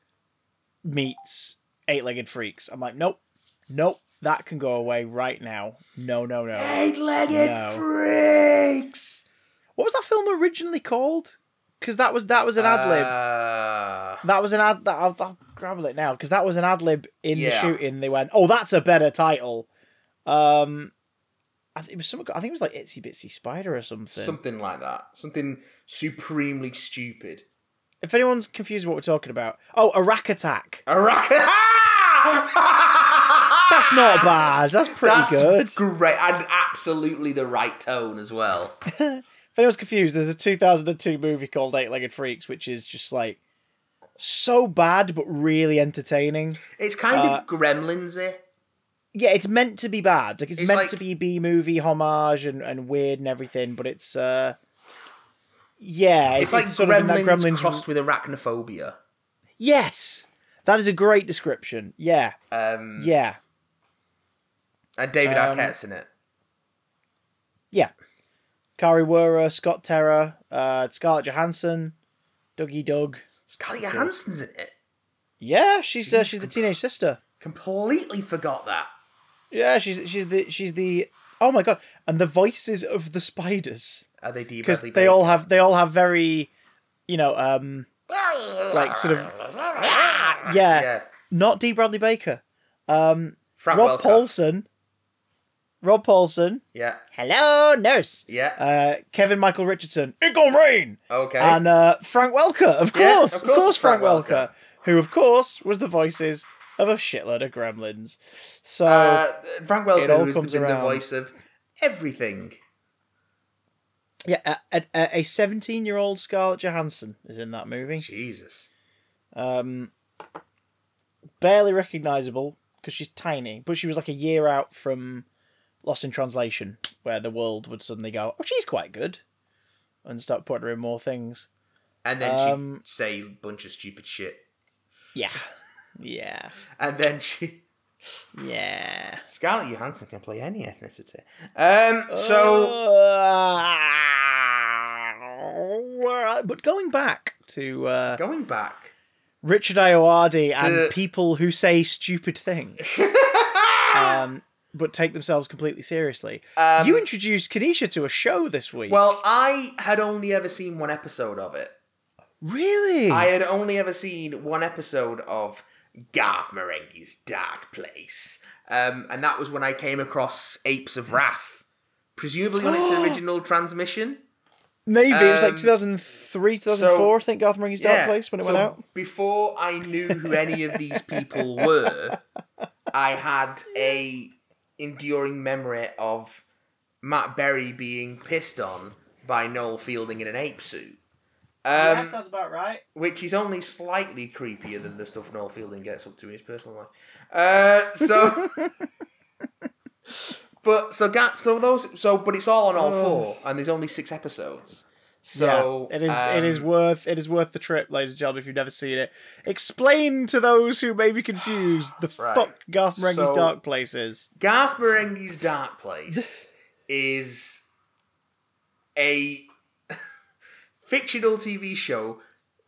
meets eight legged freaks. I'm like, nope, nope, that can go away right now. No, no, no. Eight legged No. freaks. What was that film originally called? Because that was that was an ad lib. Uh, that was an ad. That I'll, I'll grab it now because that was an ad lib in the Yeah. shooting. They went, oh, that's a better title. Um, I think it was some. I think it was like Itsy Bitsy Spider or something. something like that. Something supremely stupid. If anyone's confused what we're talking about, oh, Arach Attack. A rocket. That's not bad. That's pretty That's good. great and absolutely the right tone as well. If anyone's confused, there's a 2002 movie called Eight Legged Freaks, which is just like so bad but really entertaining. It's kind Uh, of Gremlinsy. Yeah, it's meant to be bad. Like it's, It's meant like- to be B movie homage and, and weird and everything, but it's uh yeah, It's, like sort of that Gremlins, Gremlins crossed with arachnophobia. Yes, that is a great description. Yeah, Um, yeah, And David Um, Arquette's in it. yeah. Kari Wuhrer, Scott Terra, uh, Scarlett Johansson, Dougie Doug. Scarlett Johansson's in it. Yeah, she's uh, she's the teenage sister. Completely forgot that. Yeah, she's she's the she's the oh my god, and the voices of the spiders Are they Dee because they all have they all have very, you know, um, like sort of yeah, Yeah. not D Bradley Baker, um, Frank Rob Welker. Paulson, Rob Paulson. Yeah. Hello, nurse. Yeah. Uh, Kevin Michael Richardson. It gonna rain. okay. And uh, Frank Welker, of course, of of course course, Frank Frank, Welker. Welker, who of course was the voices of a shitload of gremlins. So uh, Frank it all Welker, who's comes been the around. voice of everything. yeah, a- a- a seventeen-year-old Scarlett Johansson is in that movie. Jesus. Um, barely recognizable because she's tiny, but she was like a year out from Lost in Translation, where the world would suddenly go, "Oh, she's quite good," and start putting her in more things. And then Um, she'd say a bunch of stupid shit. Yeah, yeah, And then she. yeah. Scarlett Johansson can play any ethnicity. Um, so. Uh, but going back to uh, Going back. Richard Ayoade To- and people who say stupid things, um, but take themselves completely seriously. Um, you introduced Kanisha to a show this week. Well, I had only ever seen one episode of it. really? I had only ever seen one episode of Garth Marenghi's Dark Place. Um, and that was when I came across Apes of Wrath. Presumably on its original transmission. Maybe it was like um, 2003, 2004. I think Garth Marenghi's Dark Yeah, Place when it so went out. Before I knew who any of these people were, I had a enduring memory of Matt Berry being pissed on by Noel Fielding in an ape suit. Um, sounds about right. which is only slightly creepier than the stuff Noel Fielding gets up to in his personal life. Uh, so, but so Ga- so those so but it's all on all four, and there's only six episodes. So yeah, it is. it is um, worth. It is worth the trip, ladies and gentlemen. If you've never seen it, explain to those who may be confused the Right. fuck Garth Marenghi's So- Dark Place is. Garth Marenghi's Dark Place is a fictional TV show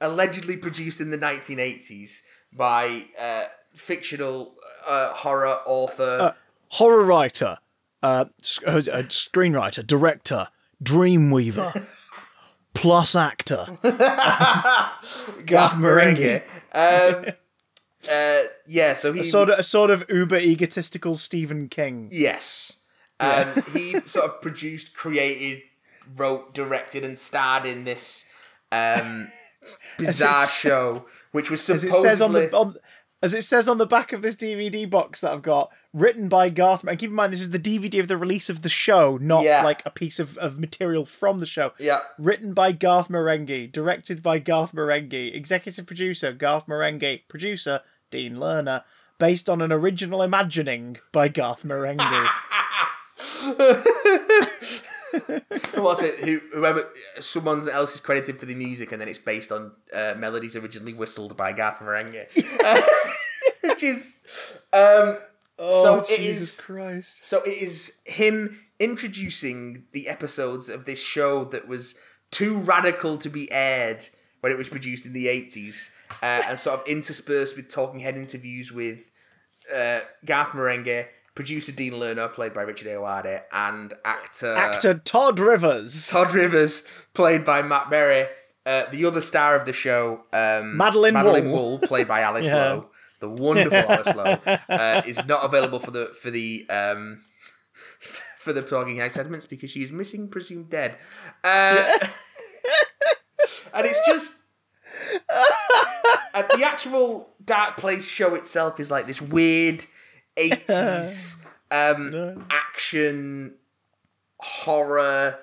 allegedly produced in the 1980s by uh, fictional uh, horror author. Horror writer, uh, s- uh, uh, screenwriter, director, dreamweaver, plus actor. Garth Marenghi. Um, uh, yeah, so he A sort of a sort of uber egotistical Stephen King. yes, um, he sort of produced, created, wrote, directed, and starred in this um, bizarre show, which was As supposedly it says on the on, as it says on the back of this DVD box that I've got, written by Garth. And keep in mind, this is the DVD of the release of the show, not Yeah. like a piece of, of material from the show. yeah. Written by Garth Marenghi, directed by Garth Marenghi, executive producer Garth Marenghi, producer Dean Lerner, based on an original imagining by Garth Marenghi. What's it? Who, whoever, someone else is credited for the music, and then it's based on uh, melodies originally whistled by Garth Marenghi. Which is, um, oh, So Jesus is- Christ! so it is him introducing the episodes of this show that was too radical to be aired when it was produced in the eighties, uh, and sort of interspersed with talking head interviews with uh, Garth Marenghi, producer Dean Lerner, played by Richard Ayoade, and actor Actor Todd Rivers, Todd Rivers, played by Matt Berry. Uh, the other star of the show, um, Madeline Madeline Wool. Wool, played by Alice Yeah. Lowe, the wonderful Alice Lowe, uh, is not available for the for the um, for the talking head segments because she is missing, presumed dead. Uh, and it's just the actual Dark Place show itself is like this weird eighties um, action horror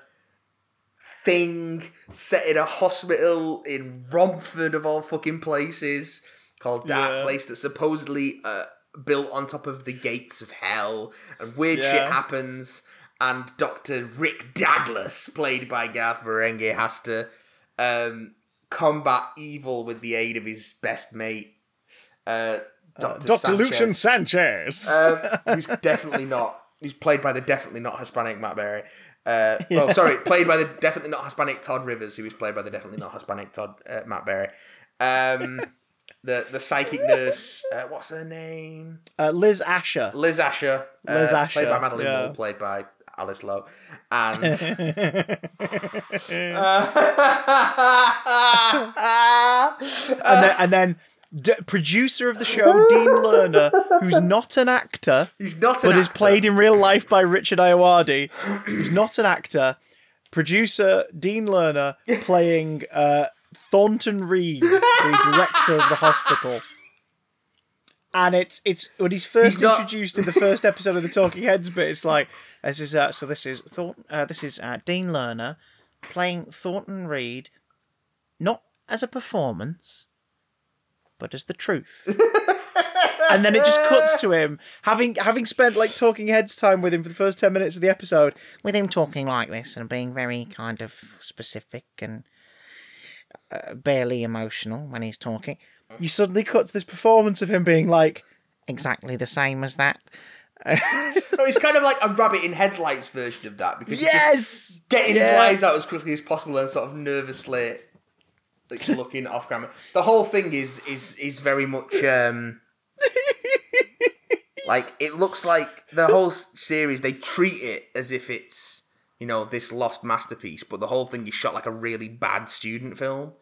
thing set in a hospital in Romford of all fucking places called Dark Yeah. Place that's supposedly uh, built on top of the gates of hell and weird shit happens and Dr. Rick Douglas played by Garth Marenghi has to um, combat evil with the aid of his best mate uh, Dr. Dr. Sanchez Lucien Sanchez. um, who's definitely not. He's played by the definitely not Hispanic Matt Berry. Uh, Well, sorry, played by the definitely not Hispanic Todd Rivers, who is played by the definitely not Hispanic Todd uh, Matt Berry. Um, the the psychic nurse, uh, what's her name? Uh, Liz Asher. Liz Asher. Uh, Liz played by Madeline yeah. Moore, played by Alice Lowe, and and then, and then d- producer of the show, Dean Lerner, who's not an actor, he's not an but is played in real life by Richard Ayoade, who's not an actor. Producer Dean Lerner playing uh, Thornton Reed, the director of the hospital. And it's it's when he's first He's not- introduced in the first episode of the Talking Heads bit. It's like this is uh, so this is Thornton, uh, this is uh, Dean Lerner playing Thornton Reed, not as a performance, but as the truth. and then it just cuts to him having having spent like talking heads time with him for the first 10 minutes of the episode with him talking like this and being very kind of specific and uh, barely emotional when he's talking you suddenly cut to this performance of him being like exactly the same as that No, it's kind of like a rabbit in headlights version of that because yes getting his Yeah. lines out as quickly as possible and sort of nervously like looking off camera. The whole thing is is is very much um like it looks like the whole series they treat it as if it's you know this lost masterpiece, but the whole thing is shot like a really bad student film.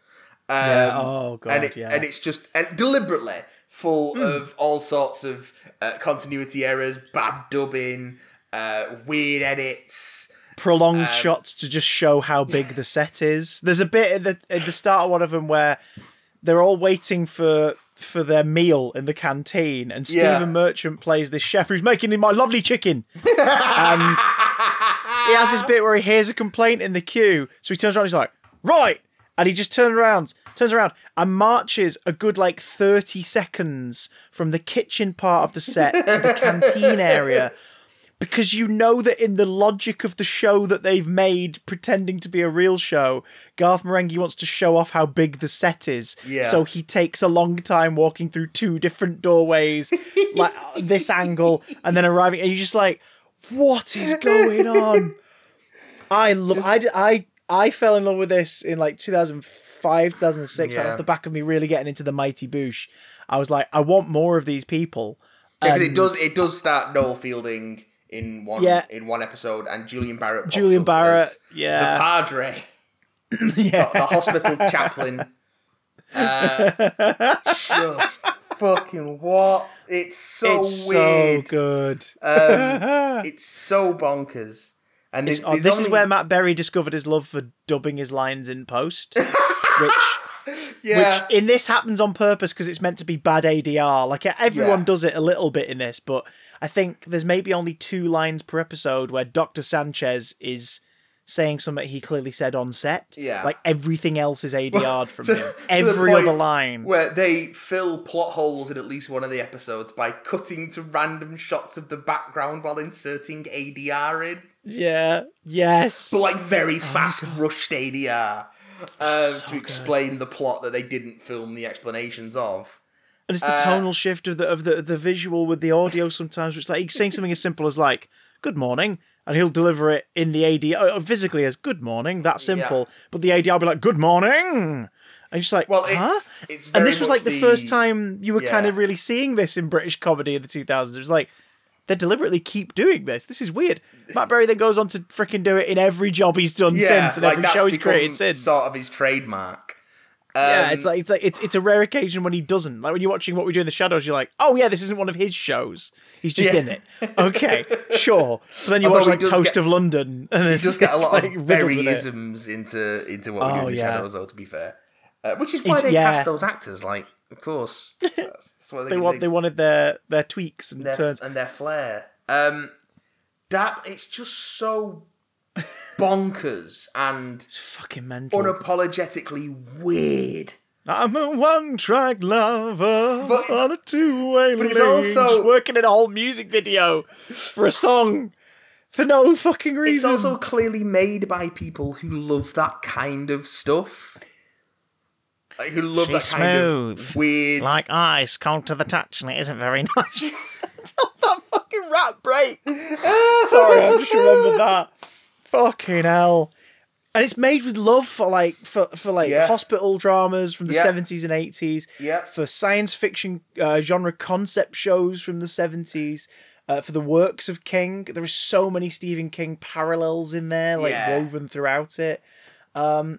Um, Yeah, oh, God, and it, yeah. And it's just and deliberately full of all sorts of uh, continuity errors, bad dubbing, uh, weird edits. Prolonged um, shots to just show how big the set is. There's a bit at the at the start of one of them where they're all waiting for for their meal in the canteen, and Yeah. Stephen Merchant plays this chef who's making me my lovely chicken, and he has this bit where he hears a complaint in the queue, so he turns around, he's like, right, and he just turns around, turns around, and marches a good like thirty seconds from the kitchen part of the set to the canteen area because you know that in the logic of the show that they've made pretending to be a real show garth marenghi wants to show off how big the set is Yeah. so he takes a long time walking through two different doorways like uh, this angle and then arriving and you're just like what is going on i love I, I i fell in love with this in like 2005 2006 Yeah. off the back of me really getting into the mighty boosh i was like i want more of these people Because it does it does start Noel Fielding in one Yeah. in one episode and Julian Barratt. Julian Barratt, yeah. the Padre, yeah the hospital chaplain. Uh, just fucking what? It's so it's weird. so good. Um, it's so bonkers. And there's, there's this only, is where Matt Berry discovered his love for dubbing his lines in post, which yeah, which in this happens on purpose because it's meant to be bad ADR. Like everyone Yeah. does it a little bit in this, but I think there's maybe only two lines per episode where Doctor Sanchez is saying something he clearly said on set. Yeah. like everything else is ADR'd from to- him. Every other line. where they fill plot holes in at least one of the episodes by cutting to random shots of the background while inserting ADR in. Yeah. Yes. but like very fast rushed ADR uh, to explain the plot that they didn't film the explanations of. And it's the Uh, tonal shift of the of the the visual with the audio sometimes, which is like he's saying something as simple as like "Good morning," and he'll deliver it in the AD uh, physically as "Good morning." That simple, but the AD will be like "Good morning," and you're just like, Well, huh? it's it's very and this was like the, first time you were kind of really seeing this in British comedy in the 2000s. It was like they deliberately keep doing this. This is weird. Matt Berry then goes on to freaking do it in every job he's done yeah, since and like every show he's created since. sort of his trademark. Yeah, Um, it's like it's like it's it's a rare occasion when he doesn't. Like when you're watching what we do in the shadows, you're like, oh yeah, this isn't one of his shows. He's just Yeah. in it. Okay, sure. But then you Although watch like Toast get- of London, and he it's does get a lot like, of. Berryisms into into what we do Oh, in the yeah. shadows, though. To be fair, uh, which is why It's- they yeah. cast those actors. Like of course. That's, that's what They want they wanted their their tweaks and their, turns. and their flair. Um, that it's just so bonkers and It's fucking mental. unapologetically weird. I'm a one-track lover But on a two-way but it's also- working in a whole music video for a song for no fucking reason. It's also clearly made by people who love that kind of stuff. Like, who love She's that kind smooth, of weird. like ice, cold to the touch, and it isn't very nice. that fucking rap break. Sorry, I just remembered that. Fucking hell. And it's made with love for like for, for like Yeah. hospital dramas from the Yeah. seventies and eighties. Yeah. For science fiction uh, genre concept shows from the seventies. Uh, for the works of King, there are so many Stephen King parallels in there, like Yeah. woven throughout it. Um,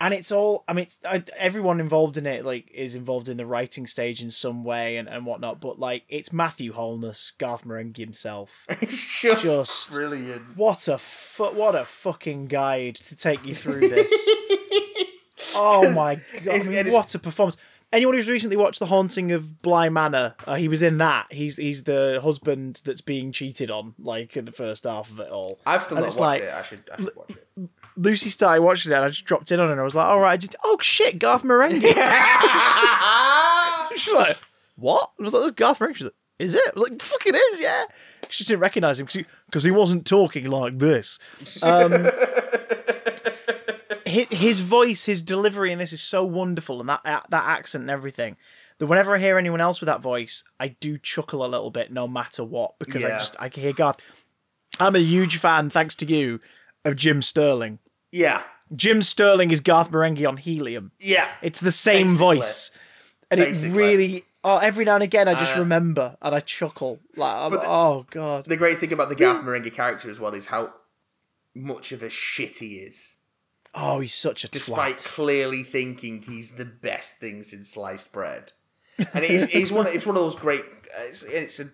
and it's all i mean I, everyone involved in it like is involved in the writing stage in some way and, and whatnot but like it's matthew holness garth marenghi himself it's just, just- brilliant. what a fu- what a fucking guide to take you through this oh my god it's- mean, it is- what a performance anyone who's recently watched the haunting of bly manor uh, he was in that he's he's the husband that's being cheated on like in the first half of it all I've still And not watched like- it. I should. I should watch it. Lucy started watching it and i just dropped in on it and i was like all right I just, oh shit garth marenghi She's like, what? I was like, that's Garth Marenghi. She's like, is it? I was like, fuck it is, yeah. She didn't recognise him because he, wasn't talking like this. Um, his, his voice, his delivery and this is so wonderful, and that that accent and everything. That whenever I hear anyone else with that voice, I do chuckle a little bit, no matter what, because I just I can hear Garth. I'm a huge fan, thanks to you, of Jim Sterling. Yeah. Jim Sterling is Garth Marenghi on Helium. Yeah. It's the same Basically. voice, and it really. Oh, every now and again, I just Uh, remember and I chuckle. Like, the- oh god, The great thing about the Garth Marenghi character as well is how much of a shit he is, oh, he's such a despite twat. clearly thinking he's the best thing since sliced bread. And it's, it's one. It's one of those great. uh, It's, it's a.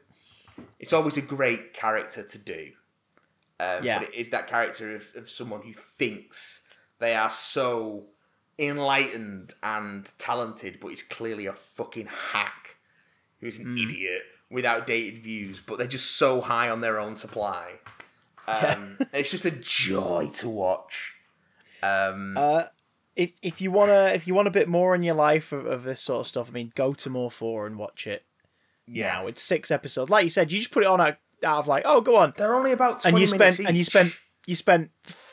It's always a great character to do. Um, Yeah. But it is that character of, of someone who thinks they are so enlightened and talented, but he's clearly a fucking hack who's an idiot with outdated views, but they're just so high on their own supply. Um, it's just a joy to watch. Um, Uh, if if you wanna if you want a bit more in your life of, of this sort of stuff, I mean, go to more four and watch it. yeah, Now it's six episodes. Like you said, you just put it on out, out of like, oh, go on, they're only about 20 and you spent and you spent you spent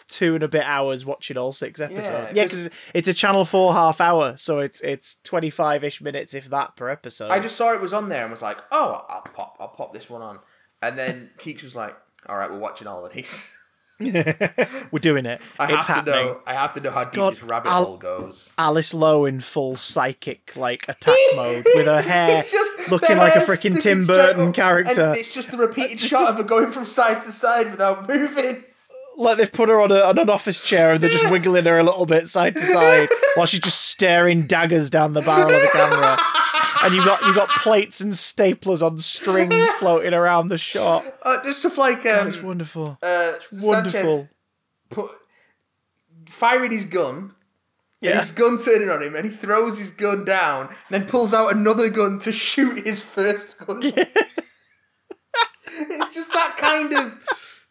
two and a bit hours watching all six episodes. Yeah, 'cause- because it's a Channel Four half hour, so it's it's twenty five ish minutes, if that, per episode. I just saw it was on there and was like, oh, I'll pop, I'll pop this one on. And then Keeks was like, all right, we're watching all of these. We're doing it. I it's have happening. to know. I have to know how deep God, this rabbit I'll- hole goes. Alice Lowe in full psychic like attack mode with her hair It's just looking the like a freaking Tim Burton up, character. And it's just the repeated shot of her going from side to side without moving. Like they've put her on, a, on an office chair and they're just wiggling her a little bit side to side while she's just staring daggers down the barrel of the camera. And you've got you got plates and staplers on string floating around the shot. Uh, just stuff like um, It's wonderful. uh, Wonderful. Put firing his gun. Yeah. his gun turning on him, and he throws his gun down, and then pulls out another gun to shoot his first gun. it's just that kind of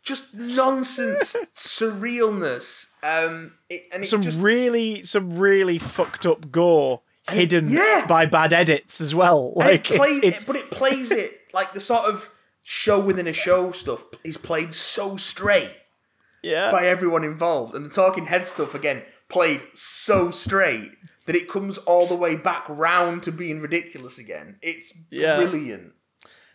just nonsense surrealness. Um, it, and it's Some just really some really fucked up gore hidden yeah. by bad edits as well. Like it plays, it's, it's but it plays it like the sort of show within a show stuff is played so straight yeah. by everyone involved, and the talking head stuff again played so straight that it comes all the way back round to being ridiculous again. It's Yeah. brilliant.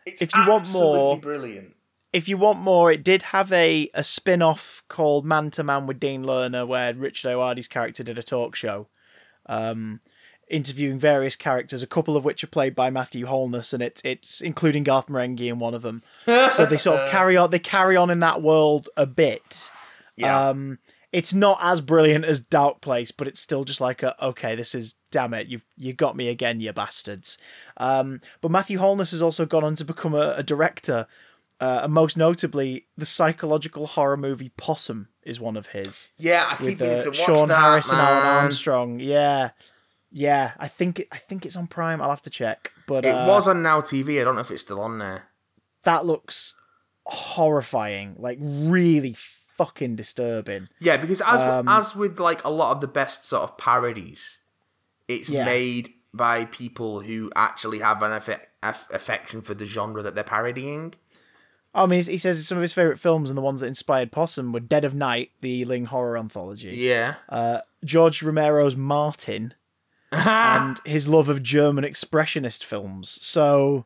It's If you want more- brilliant. if you want more, it did have a, a spin off called Man to Man with Dean Lerner, where Richard Ayoade's character did a talk show, um, interviewing various characters, a couple of which are played by Matthew Holness, and it's it's including Garth Marenghi in one of them. so they sort of carry on. They carry on in that world a bit. Yeah. Um, it's not as brilliant as Dark Place, but it's still just like a okay, this is damn it, you've you got me again, you bastards. Um, but Matthew Holness has also gone on to become a, a director, uh, and most notably, the psychological horror movie Possum is one of his yeah, I keep with uh, to watch Sean that, Harris and Alun. Armstrong. Yeah, Yeah, I think I think it's on Prime. I'll have to check. But It uh, was on Now TV. I don't know if it's still on there. that looks horrifying. Like really fucking disturbing. Yeah, because as Um, as with like a lot of the best sort of parodies, it's Yeah. made by people who actually have an affe- aff- affection for the genre that they're parodying. I mean, he says some of his favorite films and the ones that inspired Possum were Dead of Night, the Ealing horror anthology, Yeah. uh, George Romero's Martin, and his love of German expressionist films. So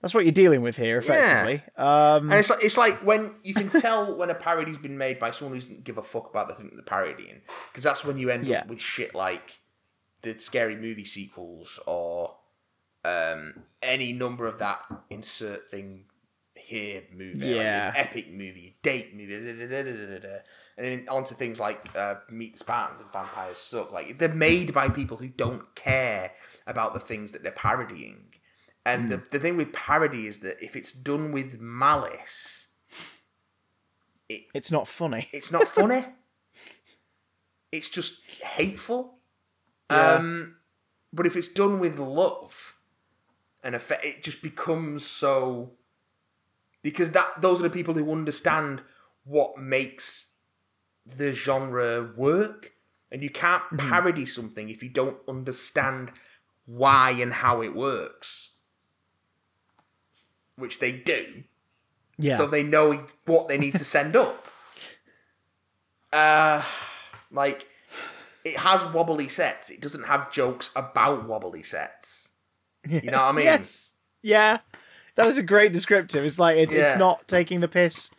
that's what you're dealing with here, effectively. Um, And it's like it's like when you can tell when a parody's been made by someone who doesn't give a fuck about the thing that they're parodying, because that's when you end Yeah. up with shit like the scary movie sequels or um, any number of that insert thing here movie, like Yeah. an epic movie, date movie, da, da, da, da, da, da, da. And then onto things like uh, Meet the Spartans and Vampires Suck. Like they're made by people who don't care about the things that they're parodying. And the, the thing with parody is that if it's done with malice, it, it's not funny. it's not funny. it's just hateful. Yeah. Um, but if it's done with love, and effect, it just becomes so. Because that those are the people who understand what makes the genre work, and you can't parody something if you don't understand why and how it works. Which they do Yeah. so they know what they need to send up. Uh, like it has wobbly sets. It doesn't have jokes about wobbly sets. You know what I mean? Yes. Yeah. That was a great descriptive. It's like it, it's not taking the piss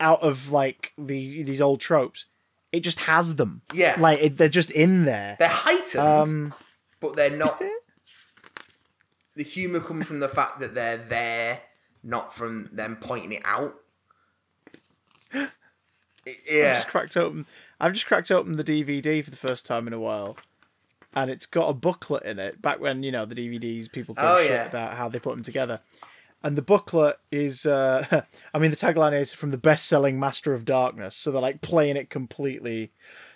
out of like the these old tropes. It just has them. Yeah. Like it, they're just in there. They're heightened, Um. but they're not. the humor comes from the fact that they're there, not from them pointing it out. It- I've just cracked open. I've just cracked open the DVD for the first time in a while, and it's got a booklet in it. Back when you know the DVDs, people gave Oh, shit yeah. about how they put them together. And the booklet is, uh, I mean, the tagline is from the best-selling Master of Darkness. So they're like playing it completely.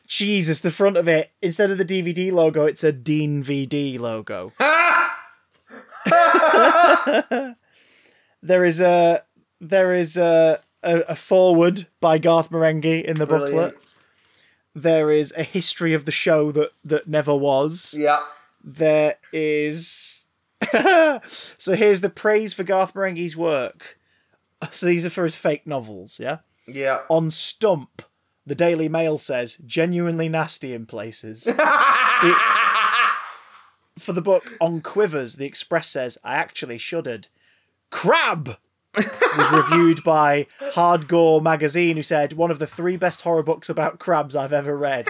Jesus, the front of it instead of the DVD logo, it's a Dean VD logo. there is a there is a, a, a forward by Garth Marenghi in the booklet there is a history of the show that that never was. Yeah, There is so here's the praise for Garth Marenghi's work. So these are for his fake novels, yeah. yeah. On Stump, the Daily Mail says genuinely nasty in places. It- for the book On Quivers, the Express says I actually shuddered. Crab was reviewed by Hardcore magazine, who said one of the three best horror books about crabs I've ever read.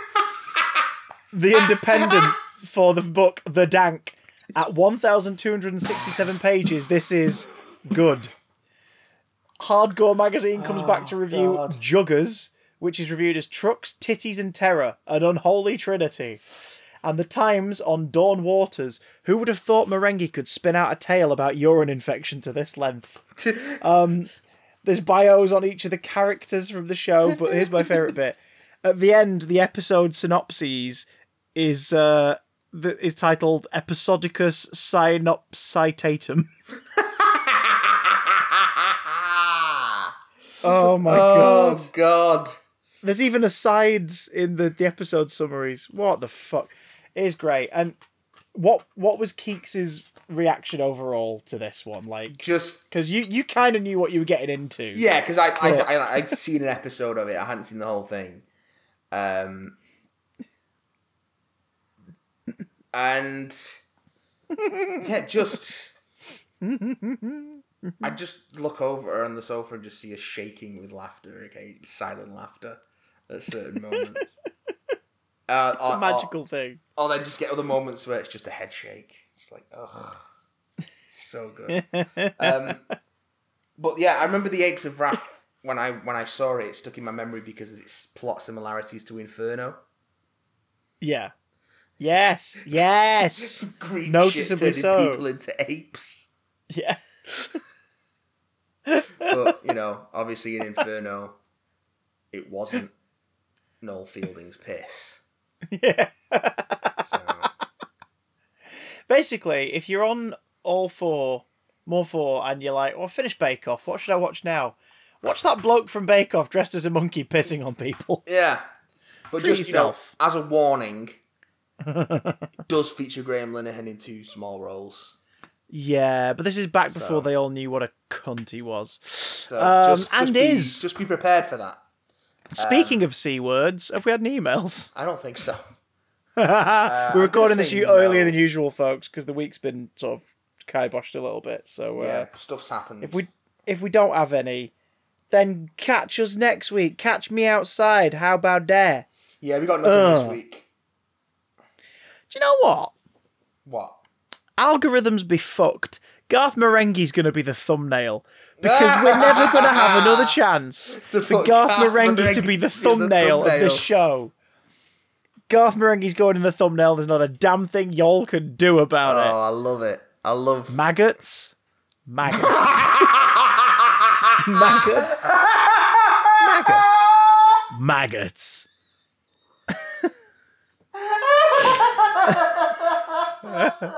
The Independent for the book The Dank at 1,267 pages. This is good. Hardcore magazine comes back to review God. Juggers, which is reviewed as Trucks, Titties, and Terror, an unholy trinity. And the Times on Dawn Waters. Who would have thought Marenghi could spin out a tale about urine infection to this length? Um, there's bios on each of the characters from the show, but here's my favourite bit. At the end, the episode synopses is uh, the, is titled Episodicus Synopsitatum. Oh my god. Oh God. There's even asides in the, the episode summaries. What the fuck? It is great. And what what was Keeks's reaction overall to this one? Like, Just because you you kind of knew what you were getting into. Yeah, because I, I, I, I'd seen an episode of it. I hadn't seen the whole thing. Um, and yeah, just I just look over on the sofa and just see her shaking with laughter, okay, silent laughter at certain moments. Uh, It's a magical thing. Or, then just get other moments where it's just a head shake. It's like, oh, so good. Um, but yeah, I remember the Apes of Wrath when I when I saw it. It stuck in my memory because of its plot similarities to Inferno. Yeah. Yes. Yes. Green Noticeably so. people into apes. yeah. But you know, obviously in Inferno, it wasn't Noel Fielding's piss. Yeah. So Basically, if you're on all four, more four, and you're like, well, finish Bake Off. What should I watch now? Watch that bloke from Bake Off dressed as a monkey pissing on people. Yeah. But Treat just, you know, yourself. as a warning, does feature Graham Linehan in two small roles. Yeah, but this is back before So- they all knew what a cunt he was. So Um, just, just and be, is. just be prepared for that. Speaking of c words, have we had any emails? I don't think so. We're recording this no. earlier than usual, folks, because the week's been sort of kiboshed a little bit. So uh, Yeah, stuff's happened. if we if we don't have any, then catch us next week. Catch me outside. How about that? yeah, we got nothing Ugh. this week. Do you know what? What? Algorithms be fucked. Garth Marenghi's going to be the thumbnail because we're never going to have another chance for Garth Garth Marenghi to be the be the thumbnail of thumbnail. this show. Garth Marenghi's going in the thumbnail. There's not a damn thing y'all can do about Oh, it. Oh, I love it. I love. Maggots. Maggots. Maggots. Maggots. Maggots.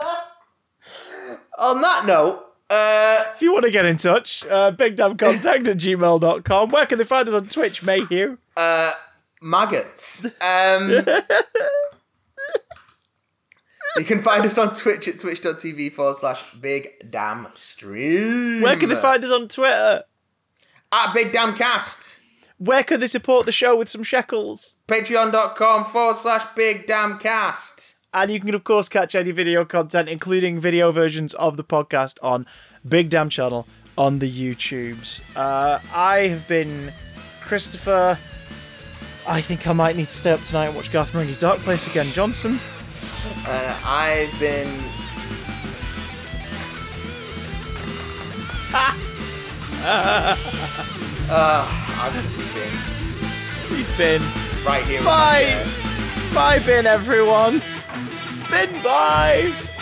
On that note, uh, If you want to get in touch, uh, bigdamcontact at gmail.com. Where can they find us on Twitch, Mayhew? Uh, maggots. Um, you can find us on Twitch at twitch.tv forward slash big damn stream. Where can they find us on Twitter? At big damn cast. Where can they support the show with some shekels? Patreon.com forward slash big damn cast. And you can, of course, catch any video content, including video versions of the podcast, on Big Damn Channel on the YouTubes. Uh, I have been Christopher. I think I might need to stay up tonight and watch Garth Marenghi's Dark Place again. Johnson. Uh, I've been. uh, I've just been He's been. right here. Bye. Bye, Bin, everyone. Bin, bye.